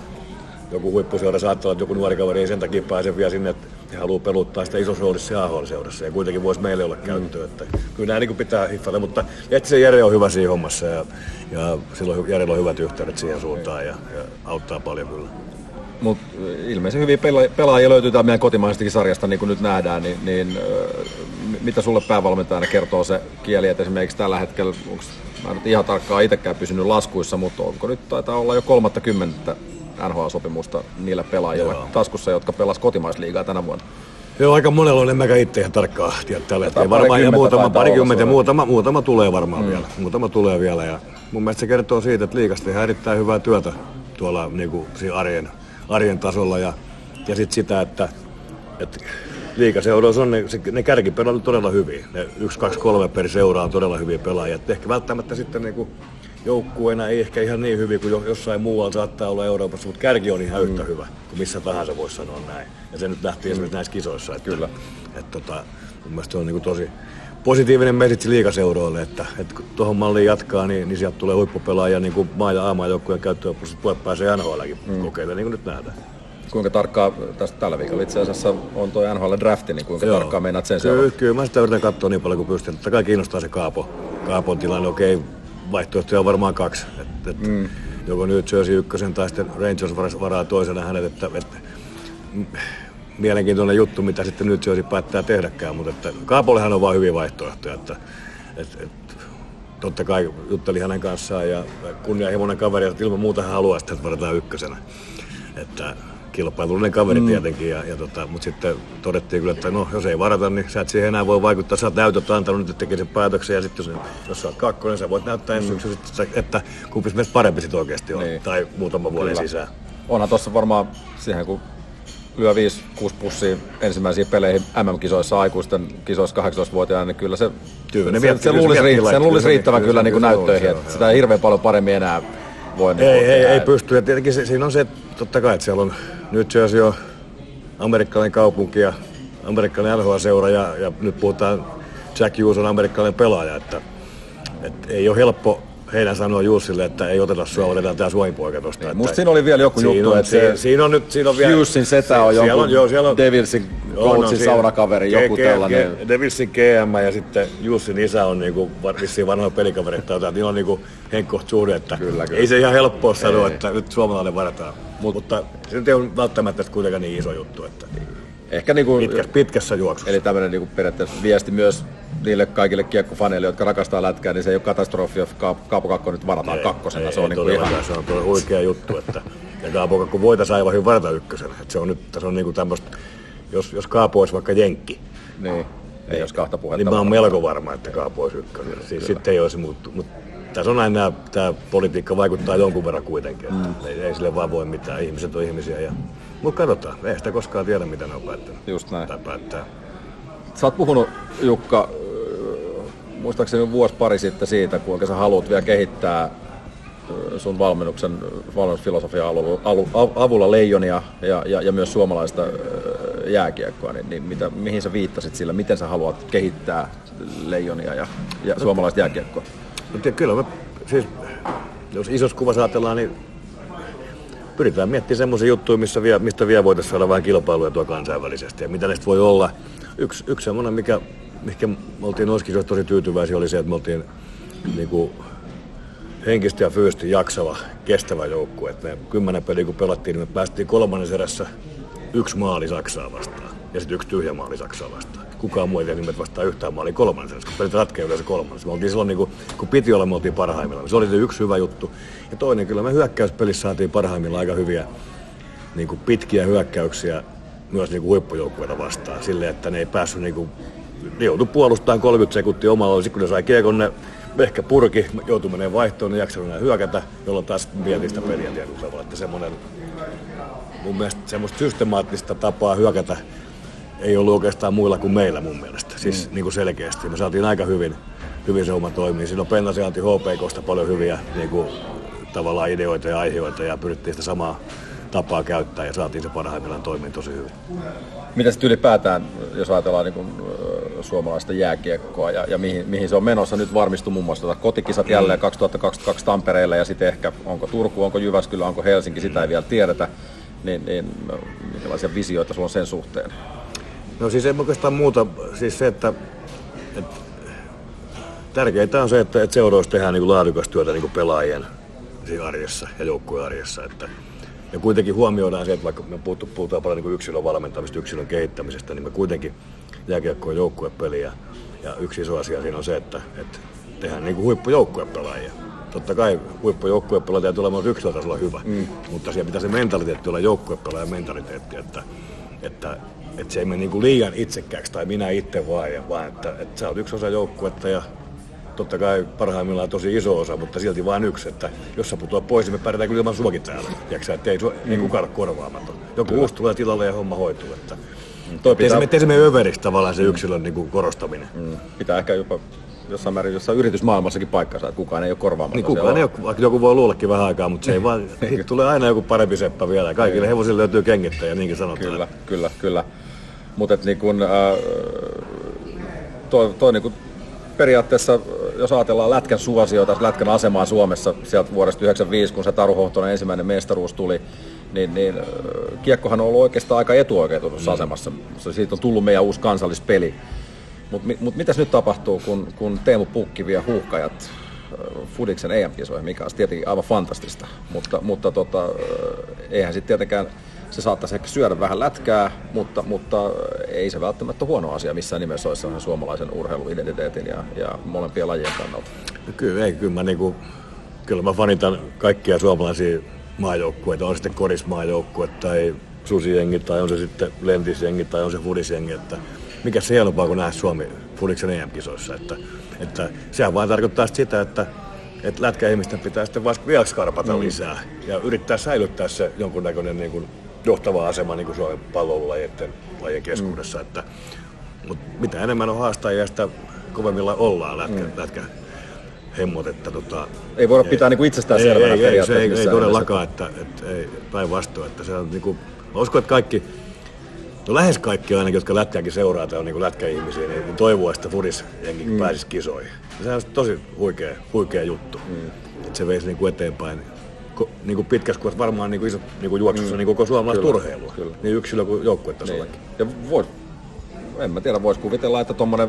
Joku huippuseura saattaa olla, että joku nuori kaveri ei sen takia pääse vielä sinne, että he haluaa peluttaa sitä isossa roolissa AHL-seurassa ja kuitenkin voisi meille olla käyttöä. Että kyllä nämä niin pitää hiffata, mutta Jetsen Jere on hyvä siinä hommassa ja, ja silloin Jerellä on hyvät yhteydet siihen suuntaan ja, ja auttaa paljon kyllä. Mutta ilmeisesti hyviä pela- pelaajia löytyy täällä meidän kotimaisestakin sarjasta, niin kuin nyt nähdään, niin, niin mitä sulle päävalmentajana kertoo se kieli, että esimerkiksi tällä hetkellä, onks, mä nyt ihan tarkkaan itsekään pysynyt laskuissa, mutta onko nyt taitaa olla jo 30 NHL-sopimusta niillä pelaajilla Joo. taskussa, jotka pelas kotimaisliigaa tänä vuonna. Joo, aika monella on, en mäkään itse ihan tarkkaan tiedä tällä hetkellä. Varmaan ihan muutama, parikymmentä muutama, muutama tulee varmaan mm. vielä. Muutama tulee vielä ja mun mielestä se kertoo siitä, että liikasta tehdään erittäin hyvää työtä tuolla niin kuin, arjen, arjen tasolla ja, ja sitten sitä, että, että liikaseuroissa on ne, ne kärkipelaajat todella hyviä. Ne yksi, kaksi, kolme per seuraa on todella hyviä pelaajia. Et ehkä välttämättä sitten niin kuin joukkueena ei ehkä ihan niin hyvin kuin jo- jossain muualla saattaa olla Euroopassa, mutta kärki on ihan yhtä hyvä kuin missä tahansa voisi sanoa näin. Ja se nyt nähtiin esimerkiksi näissä kisoissa. Että, Kyllä. Että, tota, mun mielestä se on niin tosi positiivinen mesitsi liikaseuroille, että, että kun tuohon malliin jatkaa, niin, niin sieltä tulee huippupelaajia niin kuin maa- ja A-maajoukkueen käyttöön, plus pääsee NHLkin mm. kokeilemaan, niin kuin nyt nähdään. Kuinka tarkkaa, tästä tällä viikolla itse asiassa on tuo NHL-drafti, niin kuinka Joo. tarkkaan meinaat sen kyllä, seurata? kyllä mä sitä yritän katsoa niin paljon kuin pystyn. Totta kai kiinnostaa se Kaapo. Kaapon tilanne, okei, vaihtoehtoja on varmaan kaksi. Et, et mm. Joko New Jersey ykkösen tai sitten Rangers varaa toisena hänet. Että, että, mielenkiintoinen juttu, mitä sitten New Jersey päättää tehdäkään, mutta että Kaapollehan on vain hyviä vaihtoehtoja. Että, et, et, totta kai juttelin hänen kanssaan ja kunnianhimoinen kaveri, että ilman muuta hän haluaa sitä, että varataan ykkösenä. Että kilpailullinen kaveri mm. tietenkin, ja, ja tota, mutta sitten todettiin kyllä, että no, jos ei varata, niin sä et siihen enää voi vaikuttaa. Sä oot näytöt antanut, nyt tekee sen päätöksen, ja sitten jos, jos sä oot kakkonen, sä voit näyttää ensi mm. syksy, että kumpis meistä parempi sit oikeasti on, Niin. niin. tai muutama vuoden Kyllä. sisään. Onhan tuossa varmaan siihen, kun lyö 5-6 pussia ensimmäisiin peleihin MM-kisoissa aikuisten kisoissa 18-vuotiaana, niin kyllä se, Kyllä se, se, luulisi, riitt- sen luulisi riittävän kyllä kyllä niin kuin näyttöihin, että sitä ei hirveän paljon paremmin enää voi niin Ei, kuin ei, ei pysty. Ja tietenkin se, siinä on se, että totta kai, että siellä on nyt Jersey on amerikkalainen kaupunki ja amerikkalainen NHL-seura ja, ja nyt puhutaan Jack Hughes on amerikkalainen pelaaja, että, että ei ole helppo heidän sanoa Jussille, että ei oteta sua, otetaan tämä Suomi-poika tosta. Niin, musta siinä oli vielä joku siinä juttu, on, että siinä, siinä on nyt, siinä on vielä... Hughesin setä on siellä jonkun joo, siellä on, Devilsin coachin siinä- saurakaveri, joku G- tällainen. G- Devilsin GM ja sitten Jussin isä on niinku, vissiin vanhoja pelikavereita. tai jotain. Niillä on niinku henkkoht suhde, että Kyllä, kyllä. ei se ihan helppoa sanoa, että nyt suomalainen varataan. Mut, mutta se nyt ei ole välttämättä kuitenkaan niin iso juttu. Että, Ehkä niin kuin, pitkässä, pitkässä juoksussa. Eli tämmöinen niin periaatteessa viesti myös niille kaikille kiekkofaneille, jotka rakastaa lätkää, niin se ei ole katastrofi, jos Kaapo Kakko nyt varataan ei, kakkosena. Ei, se on ei, niin kuin ihan... Se on tuo huikea juttu, että ja Kaapo Kakko voitaisiin aivan hyvin varata ykkösenä. Että se on nyt se on niin kuin tämmöistä, jos, jos Kaapo olisi vaikka jenkki, niin. Ei jos kahta puhetta. Niin mä oon melko varma, että Kaapo olisi ykkönen. Siis sitten ei olisi muuttu. Mutta tässä on aina tämä politiikka vaikuttaa jonkun verran kuitenkin. Mm. ei, ei, sille vaan voi mitään. Ihmiset on ihmisiä. Ja... Mutta katsotaan. Ei sitä koskaan tiedä, mitä ne on päättänyt. Just näin. Tai päättää. Sä oot puhunut, Jukka, muistaakseni vuosi pari sitten siitä, kuinka sä haluat vielä kehittää sun valmennuksen, valmennusfilosofian avulla leijonia ja, ja, ja myös suomalaista jääkiekkoa, niin, niin mitä, mihin sä viittasit sillä, miten sä haluat kehittää leijonia ja, ja no, suomalaista jääkiekkoa? No, kyllä mä, siis, jos isossa kuvassa ajatellaan, niin pyritään miettimään semmoisia juttuja, missä vielä, mistä vielä voitaisiin saada vähän kilpailuja tuo kansainvälisesti ja mitä näistä voi olla. Yksi, yksi semmoinen, mikä, mikä me oltiin Oskisossa tosi tyytyväisiä, oli se, että me oltiin niin kuin, henkisesti ja fyysisesti jaksava, kestävä joukkue. Et me kymmenen peliä kun pelattiin, niin me päästiin kolmannen erässä yksi maali Saksaa vastaan ja sitten yksi tyhjä maali Saksaa vastaan. Kukaan muu ei tehnyt nimet vastaan yhtään maali kolmannen erässä, kun pelit ratkeaa yleensä kolmannen. Me oltiin silloin, niin kuin, kun piti olla, me oltiin parhaimmillaan. Se oli se yksi hyvä juttu. Ja toinen, kyllä me hyökkäyspelissä saatiin parhaimmillaan aika hyviä niin kuin pitkiä hyökkäyksiä myös niin huippujoukkueita vastaan. Silleen, että ne ei päässyt niin kuin, ne joutui puolustamaan 30 sekuntia omalla, sitten kun ne sai kiekon, ne ehkä purki, joutui menemään vaihtoon, niin jaksanut enää hyökätä, jolloin taas vietiin sitä peliä tietyllä tavalla. Että semmoinen, mun mielestä semmoista systemaattista tapaa hyökätä ei ollut oikeastaan muilla kuin meillä mun mielestä. Siis mm. niin kuin selkeästi. Me saatiin aika hyvin, hyvin se homma toimii. Silloin Pennasi anti HPKsta paljon hyviä niin kuin, tavallaan ideoita ja aiheita ja pyrittiin sitä samaa tapaa käyttää ja saatiin se parhaimmillaan toimii tosi hyvin. Mitä sitten ylipäätään, jos ajatellaan niin kuin, suomalaista jääkiekkoa ja, ja mihin, mihin, se on menossa. Nyt varmistui muun muassa tuota kotikisat mm. jälleen 2022 Tampereella ja sitten ehkä onko Turku, onko Jyväskylä, onko Helsinki, sitä ei vielä tiedetä. Niin, niin minkälaisia visioita sulla on sen suhteen? No siis ei oikeastaan muuta, siis se, että, että tärkeintä on se, että, että seuroissa tehdään niin laadukasta työtä niin pelaajien arjessa ja joukkueen arjessa. Että, ja kuitenkin huomioidaan se, että vaikka me puhutaan paljon niin yksilön valmentamista, yksilön kehittämisestä, niin me kuitenkin jääkiekko on joukkuepeli ja, ja yksi iso asia siinä on se, että, että tehdään niin huippujoukkuepelaajia. Totta kai huippujoukkuepelaaja täytyy olla myös yksilötasolla hyvä, mm. mutta siellä pitää se mentaliteetti olla joukkuepelaajan mentaliteetti, että, että, että se ei mene niin kuin liian itsekkääksi tai minä itse vaan, vaan että, että sä oot yksi osa joukkuetta ja totta kai parhaimmillaan tosi iso osa, mutta silti vain yksi, että jos sä putoat pois, niin me pärjätään kyllä ilman suokin täällä. Tiedätkö, että ei, mm. ei kukaan ole korvaamaton. Joku uusi tulee tilalle ja homma hoituu. Että, Toi pitää... Tee se överiksi tavallaan se yksilön niin kuin korostaminen. Mm. Pitää ehkä jopa jossain määrin jossain yritysmaailmassakin paikkansa, että kukaan ei ole korvaamaton. Niin kukaan ei ole, vaikka joku voi luullakin vähän aikaa, mutta se ei (laughs) vaan, tulee aina joku parempi seppä vielä. Kaikille hevosille löytyy kengittäjä, niinkin sanotaan. Kyllä, kyllä, kyllä. Mutta niin kun, äh, toi, toi niin kun periaatteessa, jos ajatellaan Lätkän suosiota, Lätkän asemaa Suomessa sieltä vuodesta 1995, kun se Taru Hohtonen ensimmäinen mestaruus tuli, niin, niin kiekkohan on ollut oikeastaan aika etuoikeutuneessa mm. asemassa. Siitä on tullut meidän uusi kansallispeli. Mutta mut mitäs nyt tapahtuu, kun, kun Teemu Pukki vie huuhkajat Fudiksen EM-kisoihin, mikä on tietenkin aivan fantastista. Mutta, mutta tota, eihän sitten tietenkään se saattaisi ehkä syödä vähän lätkää, mutta, mutta ei se välttämättä huono asia missään nimessä olisi suomalaisen urheiluidentiteetin ja, ja molempien lajien kannalta. No kyllä, ei, kyllä mä, niinku, kyllä mä fanitan kaikkia suomalaisia maajoukkueita, on sitten korismaajoukkue tai susijengi tai on se sitten lentisjengi tai on se fudisjengi, että mikä se helpoa kuin nähdä Suomi Fudiksen EM-kisoissa, että, että sehän vain tarkoittaa sitä, että että lätkäihmisten pitää sitten vasta vielä skarpata mm. lisää ja yrittää säilyttää se jonkunnäköinen niin kuin johtava asema niin kuin Suomen palloilulajien lajien keskuudessa. Mm. Että, mutta mitä enemmän on haastajia, sitä kovemmilla ollaan lätkä, mm. lätkä hemmot. Että, tota, ei voida pitää niin itsestään selvänä ei, ei, se ei, ei todellakaan, että, että ei, päinvastoin. Että se on, niin kuin, mä uskon, että kaikki, no lähes kaikki ainakin, jotka lätkääkin seuraa tai on niin lätkäihmisiä, niin, niin toivoo, että Furis jengi mm. pääsisi kisoihin. Ja se on tosi huikea, huikea juttu. Mm. Että se veisi niin kuin eteenpäin niin kuin pitkässä kuvassa varmaan niin kuin iso niin kuin juoksussa mm. niin koko suomalaista urheilua. Kyllä. Niin yksilö- kuin joukkuetasollakin. Niin. Ja vois, en mä tiedä, voisi kuvitella, että tuommoinen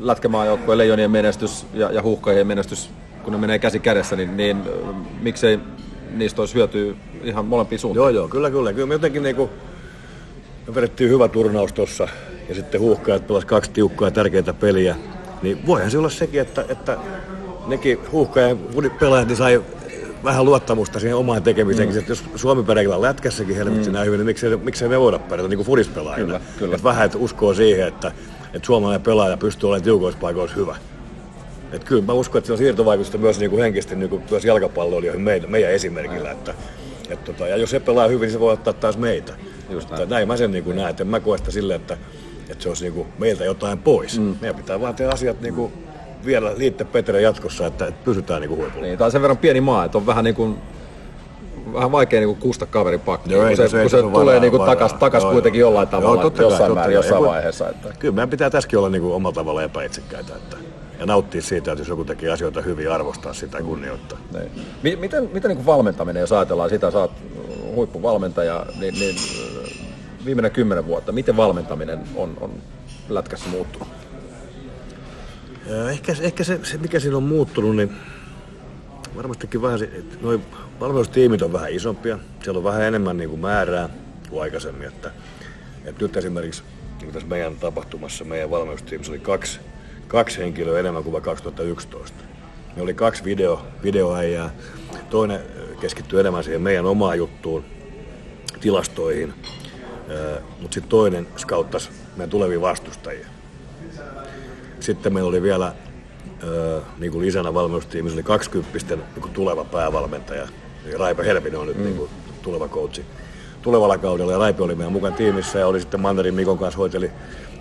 lätkämaajoukkueen leijonien menestys ja, ja huuhkajien menestys, kun ne menee käsi kädessä, niin, niin miksei niistä olisi hyötyä ihan molempiin suuntiin? Joo, joo, kyllä, kyllä. Kyllä jotenkin niinku, me vedettiin hyvä turnaus tuossa ja sitten huuhkajat pelasivat kaksi tiukkaa tärkeää peliä. Niin voihan se olla sekin, että, että nekin huuhkajan pelaajat niin sai vähän luottamusta siihen omaan tekemiseen. Mm. Jos Suomi pärjää lätkässäkin helvetti mm. näin hyvin, niin miksei, miksei me voida pärjätä niin kuin. Kyllä, kyllä. Et vähän että uskoo siihen, että, että suomalainen pelaaja pystyy olemaan tiukoissa paikoissa hyvä. Et kyllä mä uskon, että se on siirtovaikutusta myös niin kuin henkisesti niin kuin myös jalkapalloilijoihin meidän, meidän esimerkillä. Että, et tota, ja jos se pelaa hyvin, niin se voi ottaa taas meitä. Just näin. näin mä sen niin kuin näen. Et en mä koe sitä silleen, että, että se olisi niin kuin meiltä jotain pois. Mm. Meidän pitää vaan tehdä asiat niin kuin vielä liitte Petre jatkossa, että, että pysytään niin kuin huipulla. Niin, tämä on sen verran pieni maa, että on vähän niin kuin vähän vaikea niin kuusta kaverin pakki, Joo, kun se, se- se kun se on tulee varaa- niin varaa. takas, takas Joo, kuitenkin joo. jollain Joo, tavalla, totta kai, jossain totta määrin, kai. jossain voi- vaiheessa. Että. Kyllä meidän pitää tässäkin olla niin omalla tavalla epäitsekkäitä. Että, ja nauttia siitä, että jos joku tekee asioita hyvin, arvostaa sitä ja kunnioittaa. Niin. Mi- Miten, miten niin kuin valmentaminen, jos ajatellaan sitä, sä oot huippuvalmentaja, niin, niin viimeinen kymmenen vuotta, miten valmentaminen on, on lätkässä muuttunut? Ehkä, ehkä se, se, mikä siinä on muuttunut, niin varmastikin vähän se, että noi valmennustiimit on vähän isompia. Siellä on vähän enemmän niin kuin määrää kuin aikaisemmin. Että, että nyt esimerkiksi niin tässä meidän tapahtumassa meidän valmennustiimissä oli kaksi, kaksi henkilöä enemmän kuin vuonna 2011. Ne oli kaksi video, videoäijää. Toinen keskittyi enemmän siihen meidän omaan juttuun, tilastoihin. Mutta sitten toinen skauttasi meidän tulevia vastustajia. Sitten meillä oli vielä niin kuin lisänä valmennustiimissä oli 20 niin kuin tuleva päävalmentaja. Raipe Helpinen on nyt mm. niin kuin tuleva coachi tulevalla kaudella. Ja Raipe oli meidän mukaan tiimissä ja oli sitten Mannerin Mikon kanssa hoiteli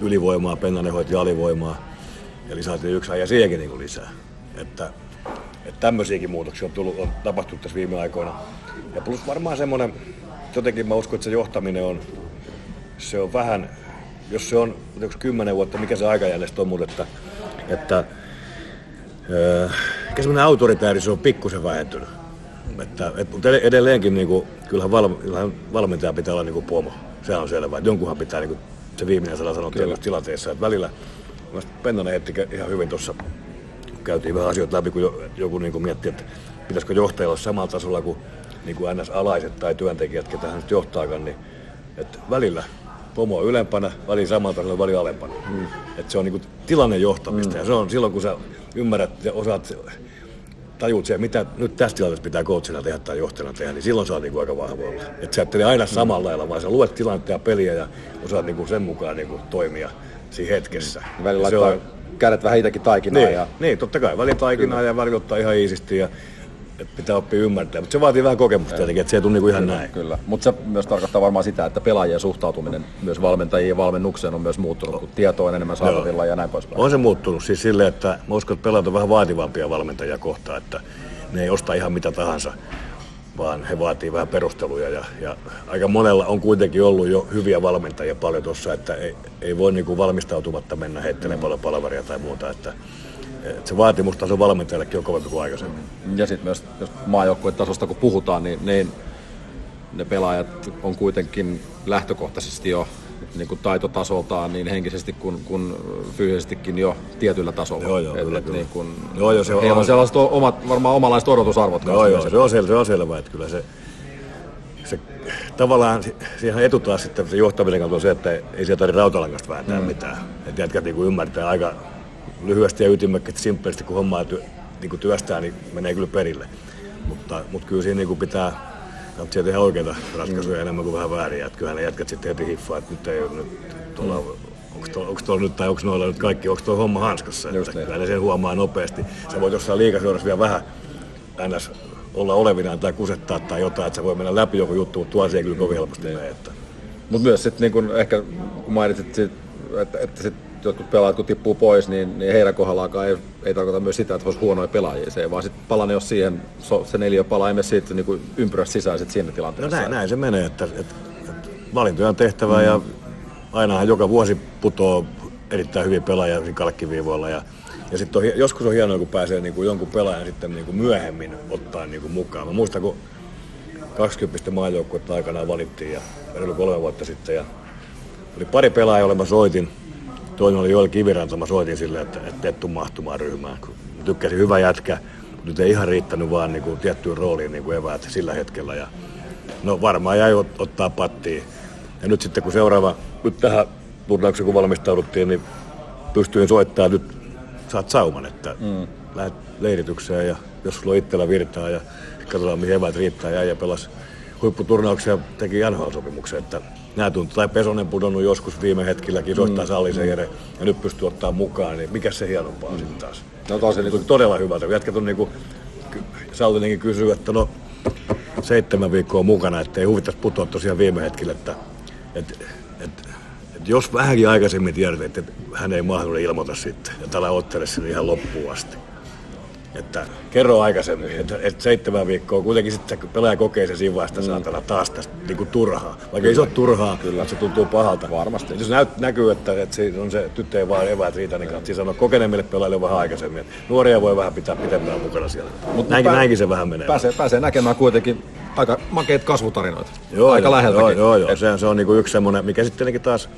ylivoimaa, Pennanen hoiti alivoimaa. Eli saatiin yksi ja siihenkin niin kuin lisää. Että, että tämmöisiäkin muutoksia on, tullut, on tapahtunut tässä viime aikoina. Ja plus varmaan semmoinen, jotenkin mä uskon, että se johtaminen on, se on vähän, jos se on yksi kymmenen vuotta, mikä se aikajännestä on, mutta että, että öö, ehkä semmoinen autoritäärisuus on pikkusen vähentynyt. Että, et, mutta ed- edelleenkin niin kuin, kyllähän, val, kyllähän valmentaja pitää olla niin kuin pomo. Se on selvää. Että jonkunhan pitää niin kuin, se viimeinen sana sanoa tietyissä tilanteessa. Että välillä, Pennanen heitti ihan hyvin tuossa, käytiin vähän asioita läpi, kun jo, joku niin kuin mietti, että pitäisikö johtajalla olla samalla tasolla kuin, niin kuin NS-alaiset tai työntekijät, ketä hän nyt johtaakaan, niin että välillä pomo on ylempänä, välillä samalla tasolla, välillä alempana. Mm. Että se on niin tilanne johtamista mm. ja se on silloin, kun sä ymmärrät ja osaat tajuut sen, mitä nyt tässä tilanteessa pitää coachina tehdä tai johtajana tehdä, niin silloin sä oot niinku aika vahvoilla. Että sä et aina samalla lailla, vaan sä luet tilannetta ja peliä ja osaat niinku sen mukaan niinku toimia siinä hetkessä. Välillä Ja se laittaa kädet vähän itsekin taikinaan. niin, Ja... niin, totta kai. Välillä taikinaa ja välillä ottaa ihan iisisti ja et pitää oppia ymmärtää. Mutta se vaatii vähän kokemusta tietenkin, että se ei tule niinku ihan näin. Kyllä, mutta se myös tarkoittaa varmaan sitä, että pelaajien suhtautuminen myös valmentajien ja valmennukseen on myös muuttunut, kun tietoa on enemmän saatavilla ja näin poispäin. On se muuttunut siis silleen, että mä uskon, että pelaajat on vähän vaativampia valmentajia kohtaan, että ne ei osta ihan mitä tahansa, vaan he vaatii vähän perusteluja. Ja, ja aika monella on kuitenkin ollut jo hyviä valmentajia paljon tuossa, että ei, ei voi niinku valmistautumatta mennä heittelemään paljon palaveria tai muuta. Että, että se vaatimustaso valmentajallekin on kovempi kuin aikaisemmin. Ja sitten myös, jos maajoukkuetasosta kun puhutaan, niin ne, ne pelaajat on kuitenkin lähtökohtaisesti jo niin kuin taitotasoltaan niin henkisesti kuin, kuin fyysisestikin jo tietyllä tasolla. Joo, joo, Et- kyllä, et kyllä. Niin kuin, Joo, joo, se on- heillä on sellaiset omat, varmaan omanlaiset odotusarvot. Joo, kanssa joo, se on, sel, se on selvä, että kyllä se, se tavallaan si- siihen etu taas sitten se johtamisen kautta on se, että ei sieltä tarvitse rautalangasta vääntää mm. mitään. Että jätkät niin ymmärtää aika lyhyesti ja ytimekkäästi, simppelisti, kun hommaa työ, niin kuin työstää, niin menee kyllä perille. Mutta, mutta kyllä siinä niin kuin pitää kannattaa tehdä oikeita ratkaisuja mm. enemmän kuin vähän vääriä. Että kyllähän ne jätkät sitten heti hiffaa, että nyt ei ole nyt tuolla, onko tuolla, onko tuolla nyt tai onko noilla nyt kaikki, onko tuo homma hanskassa. Just Että niin. kyllä ne sen huomaa nopeasti. Sä voit jossain liikaseurassa vielä vähän ns. olla olevinaan tai kusettaa tai jotain, että se voi mennä läpi joku juttu, mutta tuolla se ei kyllä kovin helposti mene. Että. Mutta myös sitten niin kun ehkä kun mainitsit, sit, että, että sit jotkut pelaajat kun tippuu pois, niin, niin heidän kohdallaan ei, ei tarkoita myös sitä, että olisi huonoja pelaajia. Se ei vaan sitten palaa, jos siihen so, se neljä palaa, ei mene siitä niin kuin ympyrästä sisään sit siinä No tilanteessa. näin, näin se menee, että, että, että valintoja on tehtävä mm. ja ainahan joka vuosi putoo erittäin hyvin pelaajia kalkkiviivoilla ja ja sitten joskus on hienoa, kun pääsee niin kuin jonkun pelaajan sitten niin kuin myöhemmin ottaa niin kuin mukaan. Mä muistan, kun 20 maajoukkuetta aikanaan valittiin ja reilu kolme vuotta sitten. Ja oli pari pelaajaa, jolle mä soitin. Toinen oli Joel Kiviranta, mä soitin sille, että, että teet tuu mahtumaan ryhmään. Kun tykkäsin hyvä jätkä, mutta nyt ei ihan riittänyt vaan niin kuin tiettyyn rooliin niin kuin eväät sillä hetkellä. Ja, no varmaan jäi ot- ottaa pattiin. Ja nyt sitten kun seuraava, nyt tähän turnaukseen kun valmistauduttiin, niin pystyin soittamaan nyt, saat sauman, että mm. lähdet leiritykseen ja jos sulla on itsellä virtaa ja katsotaan mihin eväät riittää ja äijä pelasi huipputurnauksia teki NHL-sopimuksen, että nämä tuntuu, tai Pesonen pudonnut joskus viime hetkilläkin, soittaa mm. Sallisen Jere, ja nyt pystyy ottaa mukaan, niin mikä se hienompaa mm. sitten taas. No tosi niin kuin, todella hyvältä. Jätkät on niin kuin, Sautinenkin kysyy, että no seitsemän viikkoa mukana, että ei huvittaisi putoa tosiaan viime hetkellä, että, että, että, että jos vähänkin aikaisemmin tiedät, että hän ei mahdollinen ilmoita sitten, ja tällä ottele sinne ihan loppuun asti. Että kerro aikaisemmin, että, että seitsemän viikkoa, kuitenkin sitten pelaaja kokee sen siinä vaiheessa, mm. saatana taas tästä niin kuin turhaa. Vaikka ei se ole turhaa, Kyllä. se tuntuu pahalta. Varmasti. Jos näyt, näkyy, että, että se on se tyttö ei vaan eväät riitä, niin kannattaa sanoa kokeneemmille pelaajille vähän aikaisemmin. Että nuoria voi vähän pitää pitemmään mukana siellä. Mutta näinkin, pää- näinkin se vähän menee. Pääsee, pääsee näkemään kuitenkin aika makeat kasvutarinoita. Joo, aika joo, läheltäkin. Joo, joo, joo. Se, se on niin kuin yksi semmoinen, mikä sitten taas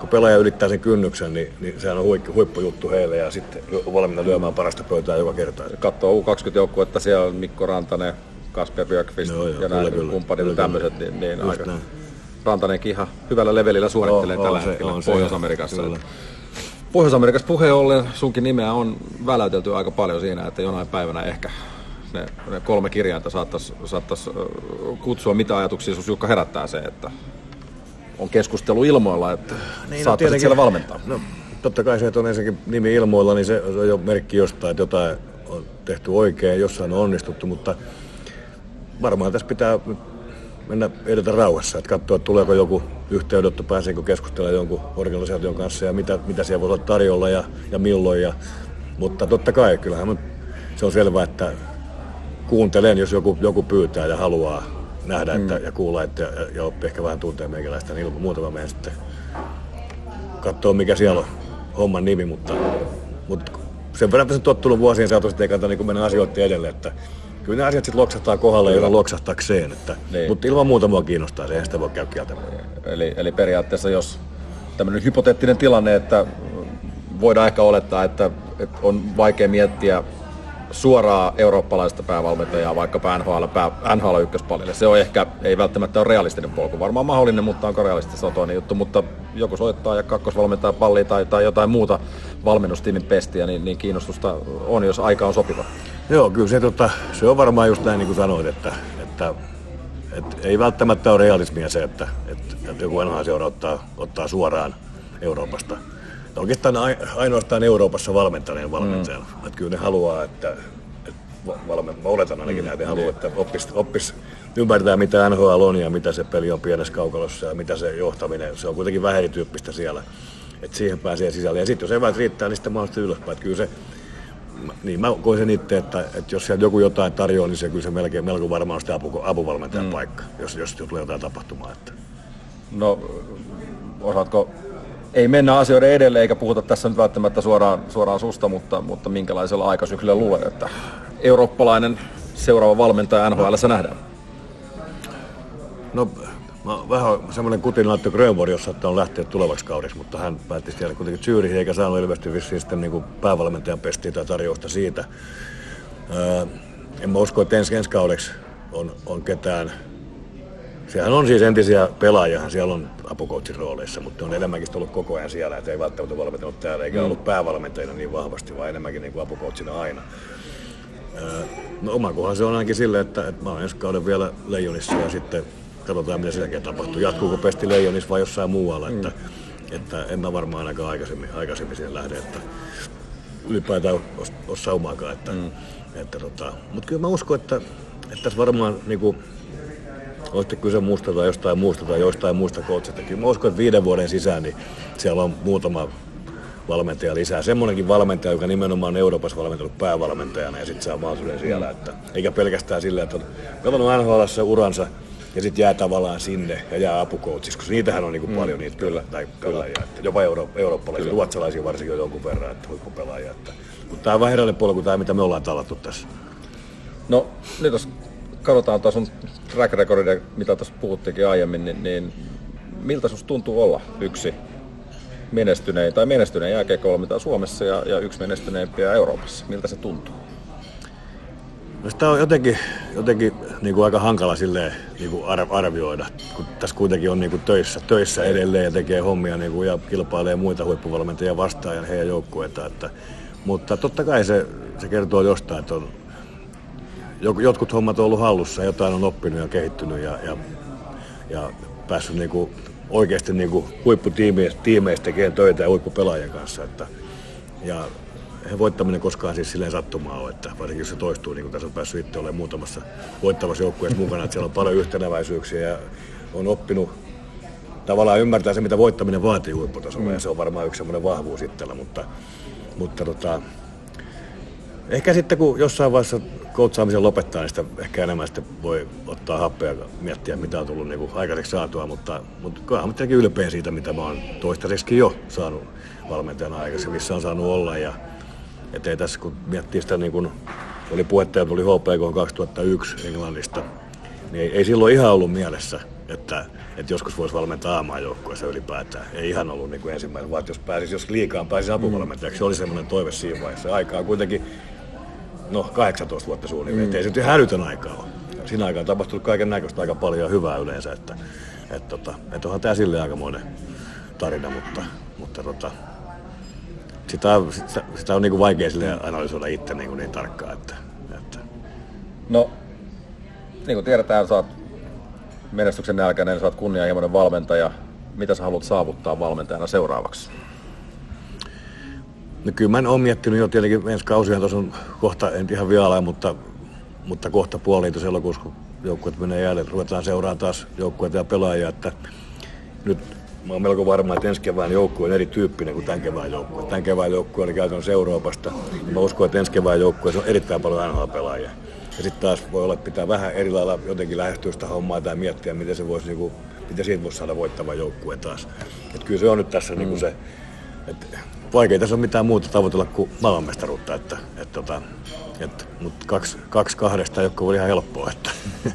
kun pelaaja ylittää sen kynnyksen, niin, niin sehän on huippu, huippujuttu heille ja sitten valmiina lyömään parasta pöytää joka kerta. Katsoo U20-joukkuetta, siellä on Mikko Rantanen, Kasper Björkqvist Joo, joo, ja näin kumppanit Kyllä, tämmöiset, niin, niin aika näin. Rantanenkin ihan hyvällä levelillä suorittelee On- tällä on se- hetkellä se, Pohjois-Amerikassa. kyllä. Pohjois-Amerikassa puheen ollen sunkin nimeä on väläytelty aika paljon siinä, että jonain päivänä ehkä ne, ne kolme kirjainta saattaisi saattais, kutsua. Mitä ajatuksia sus Jukka herättää se, että on keskustelu ilmoilla, että niin, saattaisit siellä valmentaa? No, totta kai se, että on ensinnäkin nimi ilmoilla, niin se on jo merkki jostain, että jotain on tehty oikein, jossain on onnistuttu, mutta varmaan tässä pitää mennä edetä rauhassa, että katsoa, että tuleeko joku yhteydenotto, pääseekö keskustelemaan jonkun organisaation kanssa ja mitä, mitä siellä voi olla tarjolla ja, ja milloin. Ja, mutta totta kai, kyllähän se on selvää, että kuuntelen, jos joku, joku pyytää ja haluaa nähdä että, ja kuulla että, ja, ja oppii ehkä vähän tuntea meikäläistä, niin ilman muuta mä menen sitten katsoa, mikä siellä on homman nimi, mutta, mutta sen verran tässä on tottunut vuosien saatossa, että ei kannata niin mennä asioiden edelle, että kyllä ne asiat sitten loksahtaa kohdalle, jolla loksahtakseen, että, Niin. mutta ilman muuta mua kiinnostaa, se eihän sitä voi käydä kieltämään. Eli, eli periaatteessa jos tämmöinen hypoteettinen tilanne, että voidaan ehkä olettaa, että, että on vaikea miettiä suoraa eurooppalaista päävalmentajaa vaikkapa NHL, pää, NHL ykköspalille. Se on ehkä, ei välttämättä ole realistinen polku, varmaan mahdollinen, mutta onko realistista se on toinen juttu, mutta joku soittaa ja kakkosvalmentaja palli tai, tai jotain muuta valmennustiimin pestiä, niin, niin kiinnostusta on, jos aika on sopiva. Joo, kyllä se, tota, se on varmaan just näin niin kuin sanoit, että, että, että ei välttämättä ole realismia se, että, että, että joku vanha seura ottaa, ottaa suoraan Euroopasta. Oikeastaan ai- ainoastaan Euroopassa valmentaneen valmentajan. Mm. Että kyllä ne haluaa, että, että va- valmen, mä oletan ainakin mm. näitä, haluaa, että oppis, oppis ymmärtää mitä NHL on ja mitä se peli on pienessä kaukalossa ja mitä se johtaminen, se on kuitenkin vähän erityyppistä siellä. Että siihen pääsee sisälle. Ja sitten jos eväät riittää, niin sitten mahdollisesti ylöspäin. Että kyllä se, niin mä koin sen itse, että, että jos sieltä joku jotain tarjoaa, niin se kyllä se melkein melko varmaan on sitten apu, apuvalmentajan mm. paikka, jos, jos tulee jotain tapahtumaa. Että. No, osaatko, ei mennä asioiden edelle eikä puhuta tässä nyt välttämättä suoraan, suoraan susta, mutta, mutta minkälaisella aikasyklyllä luulen, että eurooppalainen seuraava valmentaja NHL nähdään? No, mä vähän semmoinen kutinlaitto Grönborg, jossa on lähteä tulevaksi kaudeksi, mutta hän päätti siellä kuitenkin Zürich eikä saanut ilmeisesti vissiin sitten niin päävalmentajan pestiä tai tarjousta siitä. Öö, en mä usko, että ensi, ensi kaudeksi on, on ketään. Sehän on siis entisiä pelaajia, siellä on apukoutsin rooleissa, mutta on enemmänkin ollut koko ajan siellä, että ei välttämättä valmentanut täällä eikä ollut päävalmentajana niin vahvasti, vaan enemmänkin niin kuin apukoutsina aina. Öö, No oma kohdalla se on ainakin silleen, että, että mä oon ensi kauden vielä Leijonissa ja sitten katsotaan mitä sen jälkeen tapahtuu. Jatkuuko pesti Leijonissa vai jossain muualla, että, Mm. että en mä varmaan ainakaan aikaisemmin, aikaisemmin siihen lähde, että ylipäätään ole, saumaakaan. Että, mm. että tota, mutta kyllä mä uskon, että, että tässä varmaan niinku, on sitten kyse muusta tai jostain muusta tai jostain muista coachista. Kyllä mä uskon, että viiden vuoden sisään niin siellä on muutama valmentaja lisää. Semmoinenkin valmentaja, joka nimenomaan on Euroopassa valmentanut päävalmentajana ja sitten saa mahdollisuuden siellä. Että, eikä pelkästään silleen, että on pelannut NHLssä uransa ja sitten jää tavallaan sinne ja jää apukoutsiksi, koska niitähän on niinku mm, paljon niitä kyllä, tai pelaajia. Että jopa euro, eurooppalaisia, ruotsalaisia varsinkin on jonkun verran, että huippupelaajia. Että, mutta tämä on vähän erilainen polku tämä, mitä me ollaan talattu tässä. No nyt jos katsotaan taas sun track recordia, mitä tuossa puhuttiinkin aiemmin, niin, niin miltä susta tuntuu olla yksi menestynein tai menestyneen jääkiekkovalmentaja Suomessa ja, ja yksi menestyneimpiä Euroopassa? Miltä se tuntuu? No sitä on jotenkin, jotenkin niin kuin aika hankala silleen, niin kuin arvioida, kun tässä kuitenkin on niin kuin töissä, töissä edelleen ja tekee hommia niin kuin, ja kilpailee muita huippuvalmentajia vastaan ja heidän joukkueita. Että, mutta totta kai se, se kertoo jostain, että on, jotkut hommat on ollut hallussa, jotain on oppinut ja kehittynyt ja, ja, ja päässyt niin kuin oikeasti niin kuin huipputiimeistä tekemään töitä ja huippupelaajien kanssa. Että, ja he voittaminen koskaan siis silleen sattumaa ole, että varsinkin jos se toistuu, niin kuin tässä on päässyt itse olemaan muutamassa voittavassa joukkueessa mukana, että siellä on paljon yhtenäväisyyksiä ja on oppinut tavallaan ymmärtää se, mitä voittaminen vaatii huipputasolla, mm. ja se on varmaan yksi semmoinen vahvuus itsellä, mutta, mutta tota, ehkä sitten kun jossain vaiheessa koutsaamisen lopettaa, niin sitä ehkä enemmän sitten voi ottaa happea ja miettiä, mitä on tullut niin kuin aikaiseksi saatua, mutta, mutta kyllä olen ylpeä siitä, mitä mä oon toistaiseksi jo saanut valmentajana aikaisemmin, missä on saanut olla ja että ei tässä, kun miettii sitä, niin kun oli puhetta ja tuli HPK 2001 Englannista, niin ei, ei silloin ihan ollut mielessä, että, että joskus voisi valmentaa aamaajoukkueessa ylipäätään. Ei ihan ollut niin kuin ensimmäinen, vaan jos pääsisi, jos liikaan pääsisi apuvalmentajaksi, se oli semmoinen toive siinä vaiheessa. Aikaa kuitenkin, no 18 vuotta suunnilleen, mm. ei se nyt ihan hälytön aikaa ole. Siinä aikaan on tapahtunut kaiken näköistä aika paljon hyvää yleensä, että, että, tota, että onhan tämä silleen aikamoinen tarina, mutta, mutta tota, sitä, sitä, sitä on niin kuin vaikea sille analysoida itse niin, kuin niin tarkkaan. Että, että. No, niin kuin tiedetään, sä oot menestyksen jälkeen, sä oot kunnianhimoinen valmentaja. Mitä sä haluat saavuttaa valmentajana seuraavaksi? No kyllä mä oon miettinyt jo tietenkin ensi kausia, tuossa on kohta, en ihan vielä, mutta, mutta kohta puoliin elokuussa, kun joukkueet menee jälleen, ruvetaan seuraamaan taas joukkueita ja pelaajia, että nyt Mä oon melko varma, että ensi kevään joukkue on erityyppinen kuin tämän kevään joukkue. Tämän kevään joukkue oli käytännössä Euroopasta. Ja mä uskon, että ensi kevään joukkue on erittäin paljon NHL-pelaajia. Ja sitten taas voi olla, että pitää vähän eri lailla jotenkin lähestyä sitä hommaa tai miettiä, miten se voisi, niinku, miten siitä voisi saada voittava joukkue taas. Et kyllä se on nyt tässä mm. niinku se, että vaikea tässä on mitään muuta tavoitella kuin maailmanmestaruutta. Että, et, tota, et, mutta kaksi, kaksi kahdesta ei ole ihan helppoa. Että.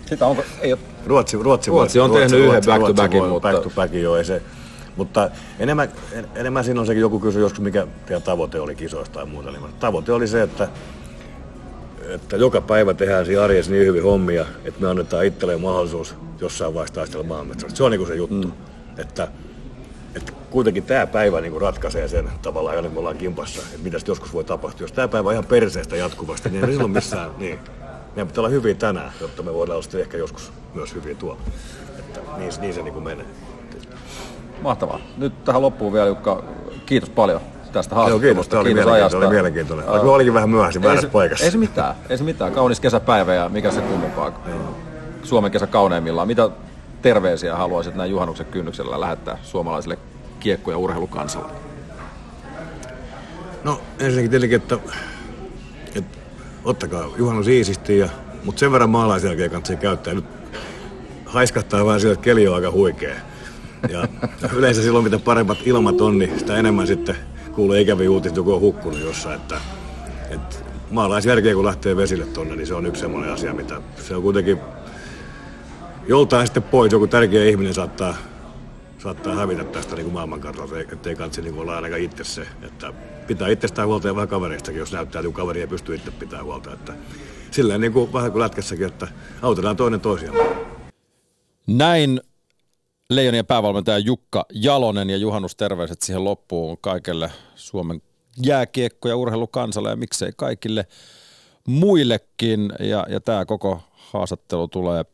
Sitä onko, ei ole... Ruotsi, Ruotsi, Ruotsi on Ruotsi, tehnyt yhden back-to-backin, mutta... Back-to-backin, joo, ei se, mutta enemmän, enemmän siinä on sekin, joku kysyi joskus, mikä teidän tavoite oli kisoista tai muuta. Niin tavoite oli se, että, että joka päivä tehdään siinä arjessa niin hyvin hommia, että me annetaan itselleen mahdollisuus jossain vaiheessa taistella maailmanmestaruudesta. Se on niin se juttu. Mm. Että, että kuitenkin tämä päivä niin ratkaisee sen tavallaan, että me ollaan kimpassa, että mitä joskus voi tapahtua. Jos tämä päivä on ihan perseestä jatkuvasti, niin ei silloin missään, (laughs) niin meidän pitää olla hyviä tänään, jotta me voidaan olla ehkä joskus myös hyviä tuolla. Että niin, niin se niin kuin menee. Mahtavaa. Nyt tähän loppuun vielä Jukka, kiitos paljon tästä haastattelusta. Kiitos. Tämä oli, kiitos ajasta. oli mielenkiintoinen. Uh, olikin vähän myöhäisin väärässä paikassa. Ei se mitään, ei se mitään. Kaunis kesäpäivä ja mikä se kummempaa. Suomen kesä kauneimmillaan. Mitä terveisiä haluaisit näin juhannuksen kynnyksellä lähettää suomalaisille kiekko- ja urheilukansalle? No ensinnäkin tietenkin, että, että ottakaa juhannus iisisti, ja, mutta sen verran maalaisjälkeen kannattaa käyttää. Nyt haiskattaa vähän sillä, että keli on aika huikea. Ja (laughs) yleensä silloin, mitä paremmat ilmat on, niin sitä enemmän sitten kuulee ikäviä uutisia, joku on hukkunut jossain. Että, että maalaisjärkeä kun lähtee vesille tonne, niin se on yksi semmoinen asia, mitä se on kuitenkin joltain sitten pois. Joku tärkeä ihminen saattaa, saattaa hävitä tästä niin kuin maailmankartalta, ettei katsi niin olla ainakaan itse se. Että pitää itsestään huolta ja vähän kavereistakin, jos näyttää, että kaveri ei pysty itse pitää huolta. Että silleen niin kuin, vähän kuin lätkässäkin, että autetaan toinen toisiaan. Näin Leijonien päävalmentaja Jukka Jalonen ja juhannusterveiset siihen loppuun kaikelle Suomen jääkiekko- ja urheilukansalle ja miksei kaikille muillekin. Ja, ja tämä koko haastattelu tulee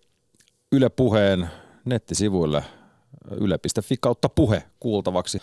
Yle Puheen nettisivuille yle.fi kautta puhe kuultavaksi.